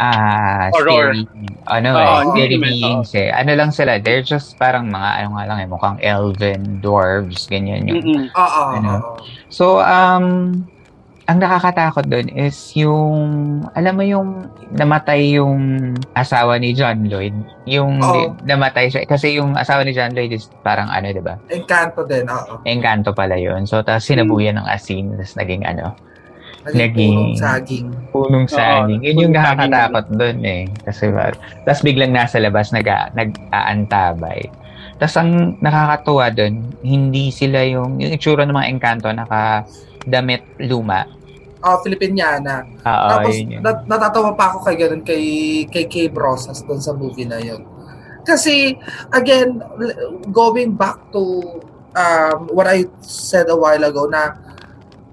ah
Horror.
scary, ano
Oo,
eh, scary beings eh. Ano lang sila, they're just parang mga ano nga lang eh, mukhang elven, dwarves, ganyan yung
Mm-mm.
Oo,
Ano? So, um, ang nakakatakot doon is yung, alam mo yung namatay yung asawa ni John Lloyd. Yung
Oo.
namatay siya. Kasi yung asawa ni John Lloyd is parang ano, di ba?
Encanto din, oo.
Engkanto pala yun. So, tapos sinabuyan ng asin. Tapos naging ano,
Naging saging.
punong saging. Yun yung nakakatakot doon eh. Kasi ba, tapos biglang nasa labas nag nag-aantabay. Tapos ang nakakatuwa doon, hindi sila yung, yung itsura ng mga engkanto naka damit luma.
Oh, Filipiniana.
Oo,
Tapos,
yun yun.
nat- natatawa pa ako kay ganun, kay, kay Kay Brosas doon sa movie na yun. Kasi, again, going back to um, what I said a while ago na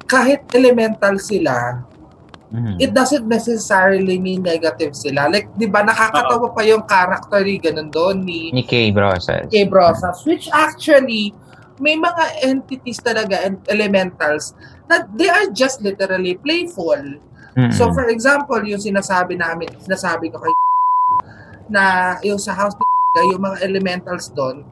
kahit elemental sila,
Mhm.
it doesn't necessarily mean negative sila. Like, di ba, nakakatawa pa yung character ni ganun doon ni
Ni Kay Brosas.
Kay Brosas, which actually, may mga entities talaga and elementals na they are just literally playful.
Mm-mm.
So for example, yung sinasabi namin, sinasabi ko kay na yung sa house ni yung mga elementals doon,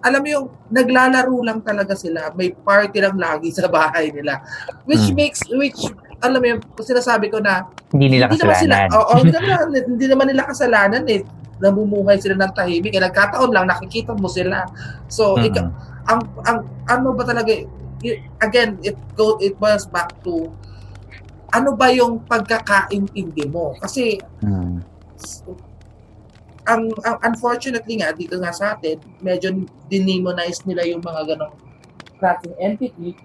alam mo yung naglalaro lang talaga sila. May party lang lagi sa bahay nila. Which
Hmm.
makes, which, alam mo yung sinasabi ko na,
hindi nila
naman sila,
kasalanan.
oo, hindi naman, hindi naman nila kasalanan eh. Namumuhay sila ng tahimik. Eh, nagkataon lang, nakikita mo sila. So,
Mm.
ika- ang, ang, ano ba talaga, again, it go, it boils back to, ano ba yung pagkakaintindi mo? Kasi,
Mm.
Ang, ang unfortunately nga, dito nga sa atin, medyo dinemonize nila yung mga ganong klaseng entity.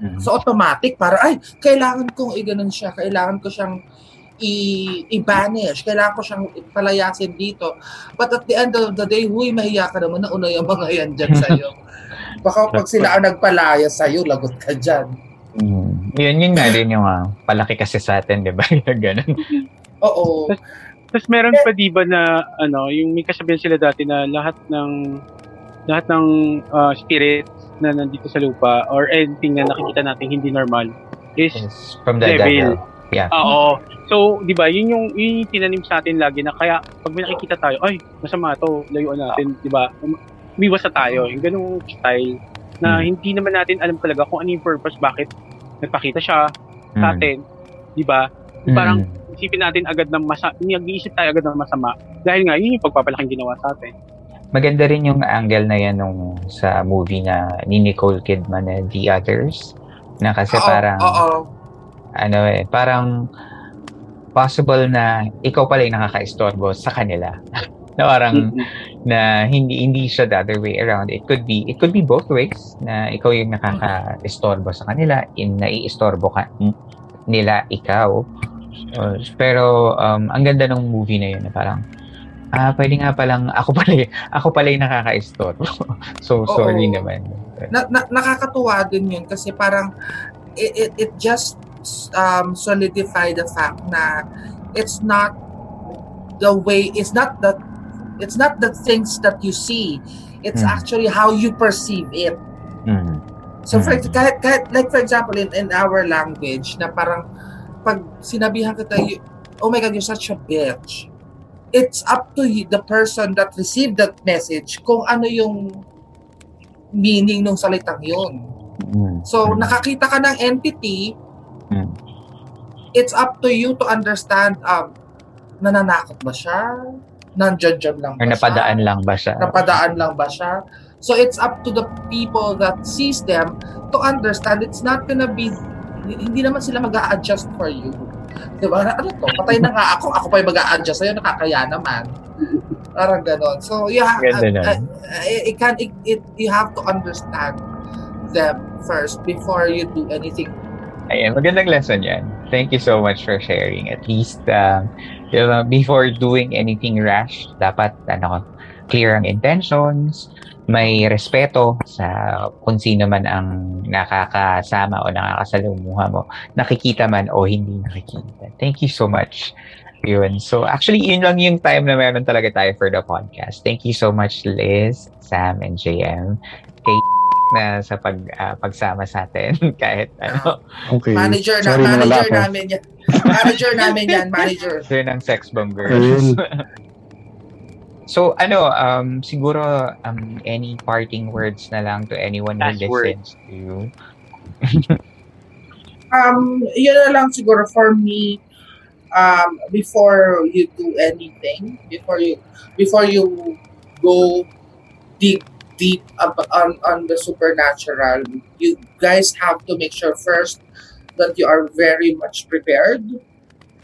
Mm.
So automatic, para ay, kailangan kong i-ganon siya, kailangan ko siyang i- i-banish, kailangan ko siyang palayasin dito. But at the end of the day, huy, mahiya ka naman, nauna yung mga yan dyan sa'yo. Baka pag sila ang nagpalaya sa'yo, lagot ka dyan.
Mm. Yun, yun nga din yung ah, palaki kasi sa atin, di ba? Ganun.
Oo.
Tapos meron pa di ba na ano, yung may kasabihan sila dati na lahat ng lahat ng ah, spirits na nandito sa lupa or anything na nakikita natin hindi normal is
Is from the
Devil.
devil. Yeah.
Oo. So, 'di ba, yun yung yun yung tinanim sa atin lagi na kaya pag may nakikita tayo, ay, masama to, layuan natin, 'di ba? Umiwas na tayo. Yung ganung style na
Hmm.
hindi naman natin alam talaga kung ano yung purpose bakit nagpakita siya sa
Mm.
atin, 'di ba?
Mm.
Parang isipin natin agad ng masa, nag-iisip tayo agad ng masama. Dahil nga, yun yung pagpapalaking ginawa sa atin.
Maganda rin yung angle na yan nung sa movie na ni Nicole Kidman na The Others. Na kasi
Oo,
parang,
Oo.
ano eh, parang possible na ikaw pala yung nakaka-istorbo sa kanila. na parang, na hindi hindi siya the other way around. It could be, it could be both ways na ikaw yung nakaka-istorbo sa kanila, in naiistorbo ka nila ikaw. Uh, pero um, ang ganda ng movie na yun na parang ah pwede nga palang ako pala ako pala yung nakaka-istorbo. so
Oo.
sorry naman.
na, na, nakakatuwa din yun kasi parang it, it, it just um, solidify the fact na it's not the way it's not the it's not the things that you see it's
Mm.
actually how you perceive it
Mm.
so for
Mm.
kahit, kahit like for example in, in our language na parang pag sinabihan kita "You- oh my god you're such a bitch it's up to you, the person that received that message kung ano yung meaning ng salitang yun.
Mm.
So, nakakita ka ng entity,
Mm.
it's up to you to understand, um, nananakot ba siya? Nandyan dyan lang
Or
ba
napadaan
siya?
lang ba siya?
Napadaan lang ba siya? So it's up to the people that sees them to understand it's not gonna be hindi naman sila mag adjust for you. Diba? Ano to? Patay na nga ako. Ako pa yung mag adjust sa'yo. Nakakaya naman. Parang ganon. So, yeah, uh, uh, it can, it, it, you have to understand them first before you do anything.
Ayan, magandang lesson yan. Thank you so much for sharing. At least, um, know, before doing anything rash, dapat, ano, clear ang intentions, may respeto sa kung sino man ang nakakasama o nakakasalumuha mo, nakikita man o hindi nakikita. Thank you so much. Yun. So, actually, yun lang yung time na meron talaga tayo for the podcast. Thank you so much, Liz, Sam, and JM. Kay na sa pag ah, pagsama sa atin kahit ano.
Okay.
Manager na,
Sorry,
manager namin yan. Manager namin yan, manager.
Yun ang sex bomb girls.
Ayun.
so, ano, um, siguro, um, any parting words na lang to anyone who
Last word.
listens to you?
Um, yun na lang siguro for me, um, before you do anything, before you, before you go deep, deep up on, on the supernatural, you guys have to make sure first that you are very much prepared.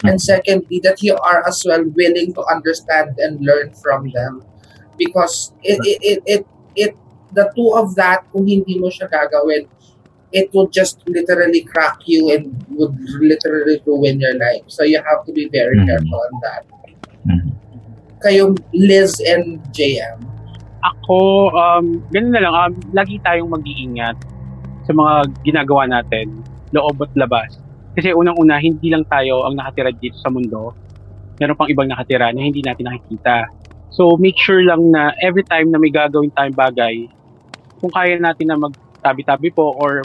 And secondly, that you are as well willing to understand and learn from them. Because it, it, it, it, it the two of that, kung hindi mo siya gagawin, it would just literally crack you and would literally ruin your life. So you have to be very
Mhm.
careful on that.
Mhm.
Kayo, Liz and JM.
Ako, um, ganun na lang, um, lagi tayong mag-iingat sa mga ginagawa natin, loob at labas. Kasi unang-una, hindi lang tayo ang nakatira dito sa mundo. Meron pang ibang nakatira na hindi natin nakikita. So, make sure lang na every time na may gagawin tayong bagay, kung kaya natin na magtabi-tabi po or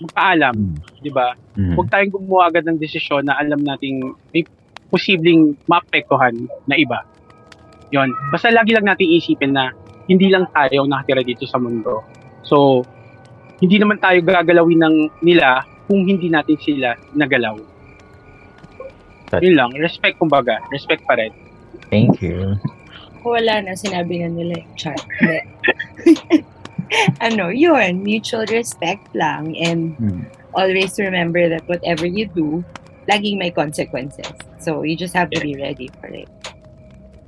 magpaalam, di ba?
Mhm.
Huwag tayong gumawa agad ng desisyon na alam nating may posibleng maapektuhan na iba. Yon. Basta lagi lang natin isipin na hindi lang tayo ang nakatira dito sa mundo. So, hindi naman tayo gagalawin ng nila kung hindi natin sila nagalaw. Yun lang. Respect kumbaga. Respect pa rin.
Thank you.
Wala na, sinabi na nila yung chart. Hindi. ano, yun, mutual respect lang and
Hmm.
always remember that whatever you do, laging may consequences. So, you just have to be ready for it.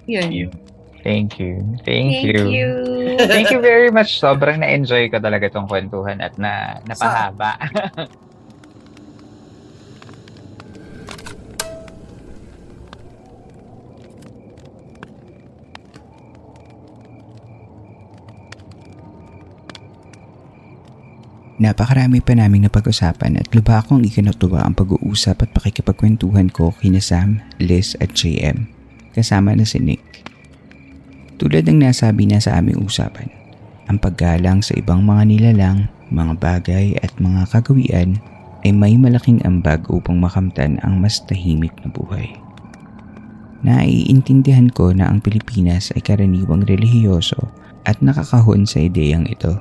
Yun.
Thank you. Thank,
Thank you.
Thank you very much. Sobrang na-enjoy ko talaga tong kwentuhan at na napahaba.
Napakarami pa naming napag-usapan at luba akong ikinutuwa ang pag-uusap at pakikipagkwentuhan ko kina Sam, Liz at JM. Kasama na si Nick. Tulad ng nasabi na sa aming usapan, ang paggalang sa ibang mga nilalang, mga bagay at mga kagawian ay may malaking ambag upang makamtan ang mas tahimik na buhay. Naiintindihan ko na ang Pilipinas ay karaniwang relihiyoso at nakakahon sa ideyang ito.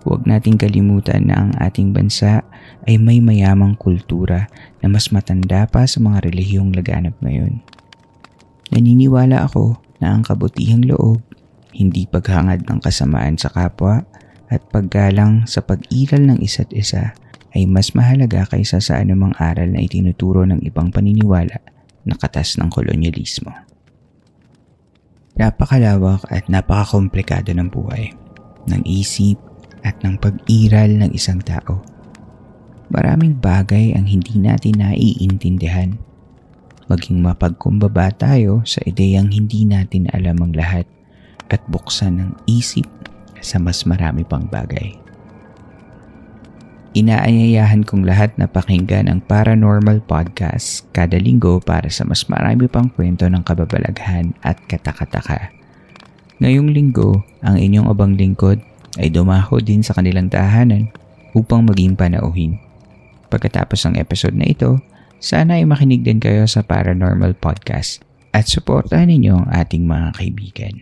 Huwag nating kalimutan na ang ating bansa ay may mayamang kultura na mas matanda pa sa mga relihiyong laganap ngayon. Naniniwala ako na ang kabutihang loob, hindi paghangad ng kasamaan sa kapwa at paggalang sa pag-iral ng isa't isa ay mas mahalaga kaysa sa anumang aral na itinuturo ng ibang paniniwala na katas ng kolonyalismo. Napakalawak at napakakomplikado ng buhay, ng isip at ng pag-iral ng isang tao. Maraming bagay ang hindi natin naiintindihan. Maging mapagkumbaba tayo sa ideyang hindi natin alam ang lahat at buksan ng isip sa mas marami pang bagay. Inaanyayahan kong lahat na pakinggan ang Paranormal Podcast kada linggo para sa mas marami pang kwento ng kababalaghan at katakataka. Ngayong linggo, ang inyong abang lingkod ay dumako din sa kanilang tahanan upang maging panauhin. Pagkatapos ng episode na ito, sana ay makinig din kayo sa Paranormal Podcast at suportahan ninyo ang ating mga kaibigan.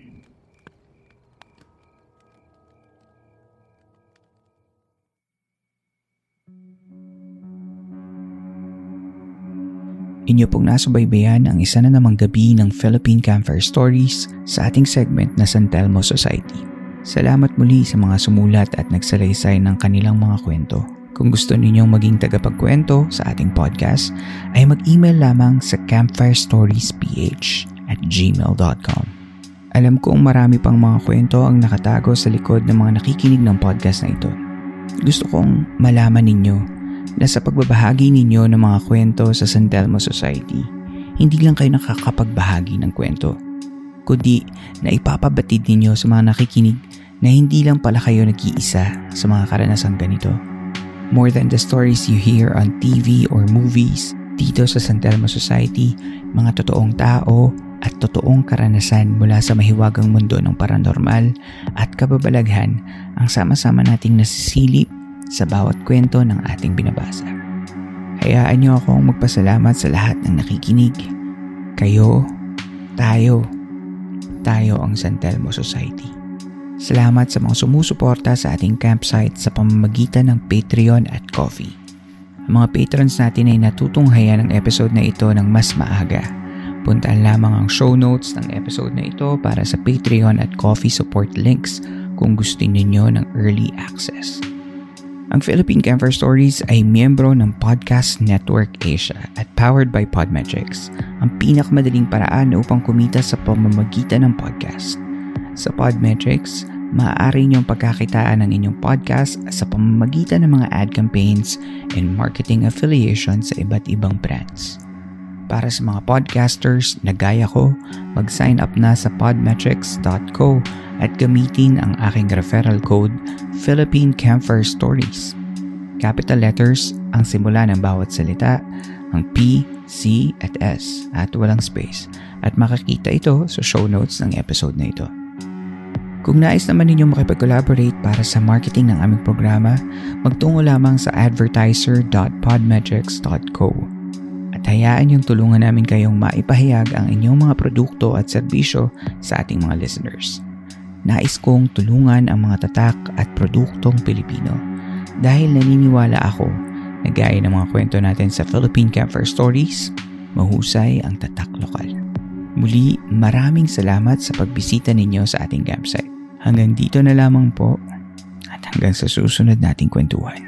Inyo pong nasubaybayan ang isa na namang gabi ng Philippine Campfire Stories sa ating segment na San Telmo Society. Salamat muli sa mga sumulat at nagsalaysay ng kanilang mga kwento. Kung gusto ninyong maging tagapagkwento sa ating podcast, ay mag-email lamang sa campfirestoriesph at gmail.com. Alam kong marami pang mga kwento ang nakatago sa likod ng mga nakikinig ng podcast na ito. Gusto kong malaman ninyo na sa pagbabahagi ninyo ng mga kwento sa San Telmo Society, hindi lang kayo nakakapagbahagi ng kwento, kundi na ipapabatid ninyo sa mga nakikinig na hindi lang pala kayo nag-iisa sa mga karanasang ganito. More than the stories you hear on TV or movies, dito sa San Telmo Society, mga totoong tao at totoong karanasan mula sa mahiwagang mundo ng paranormal at kababalaghan ang sama-sama nating nasisilip sa bawat kwento ng ating binabasa. Hayaan niyo akong magpasalamat sa lahat ng nakikinig. Kayo, tayo, tayo ang San Telmo Society. Salamat sa mga sumusuporta sa ating campsite sa pamamagitan ng Patreon at Coffee. Ang mga patrons natin ay natutunghayan ng episode na ito ng mas maaga Puntaan lamang ang show notes ng episode na ito para sa Patreon at Coffee support links kung gusto ninyo ng early access. Ang Philippine Camper Stories ay miyembro ng Podcast Network Asia at powered by Podmetrics, ang pinakamadaling paraan upang kumita sa pamamagitan ng podcast. Sa Podmetrics, maaari niyong pagkakitaan ng inyong podcast sa pamamagitan ng mga ad campaigns and marketing affiliation sa iba't ibang brands. Para sa mga podcasters na gaya ko, mag-sign up na sa podmetrics.co at gamitin ang aking referral code Philippine Camphor Stories. Capital letters ang simula ng bawat salita, ang P, C at S at walang space at makikita ito sa show notes ng episode na ito. Kung nais naman ninyo makipag-collaborate para sa marketing ng aming programa, magtungo lamang sa advertiser.podmetrics.co at hayaan yung tulungan namin kayong maipahayag ang inyong mga produkto at serbisyo sa ating mga listeners. Nais kong tulungan ang mga tatak at produktong Pilipino dahil naniniwala ako na gaya ng mga kwento natin sa Philippine Camper Stories, mahusay ang tatak lokal. Muli, maraming salamat sa pagbisita ninyo sa ating campsite. Hanggang dito na lamang po at hanggang sa susunod nating kwentuhan.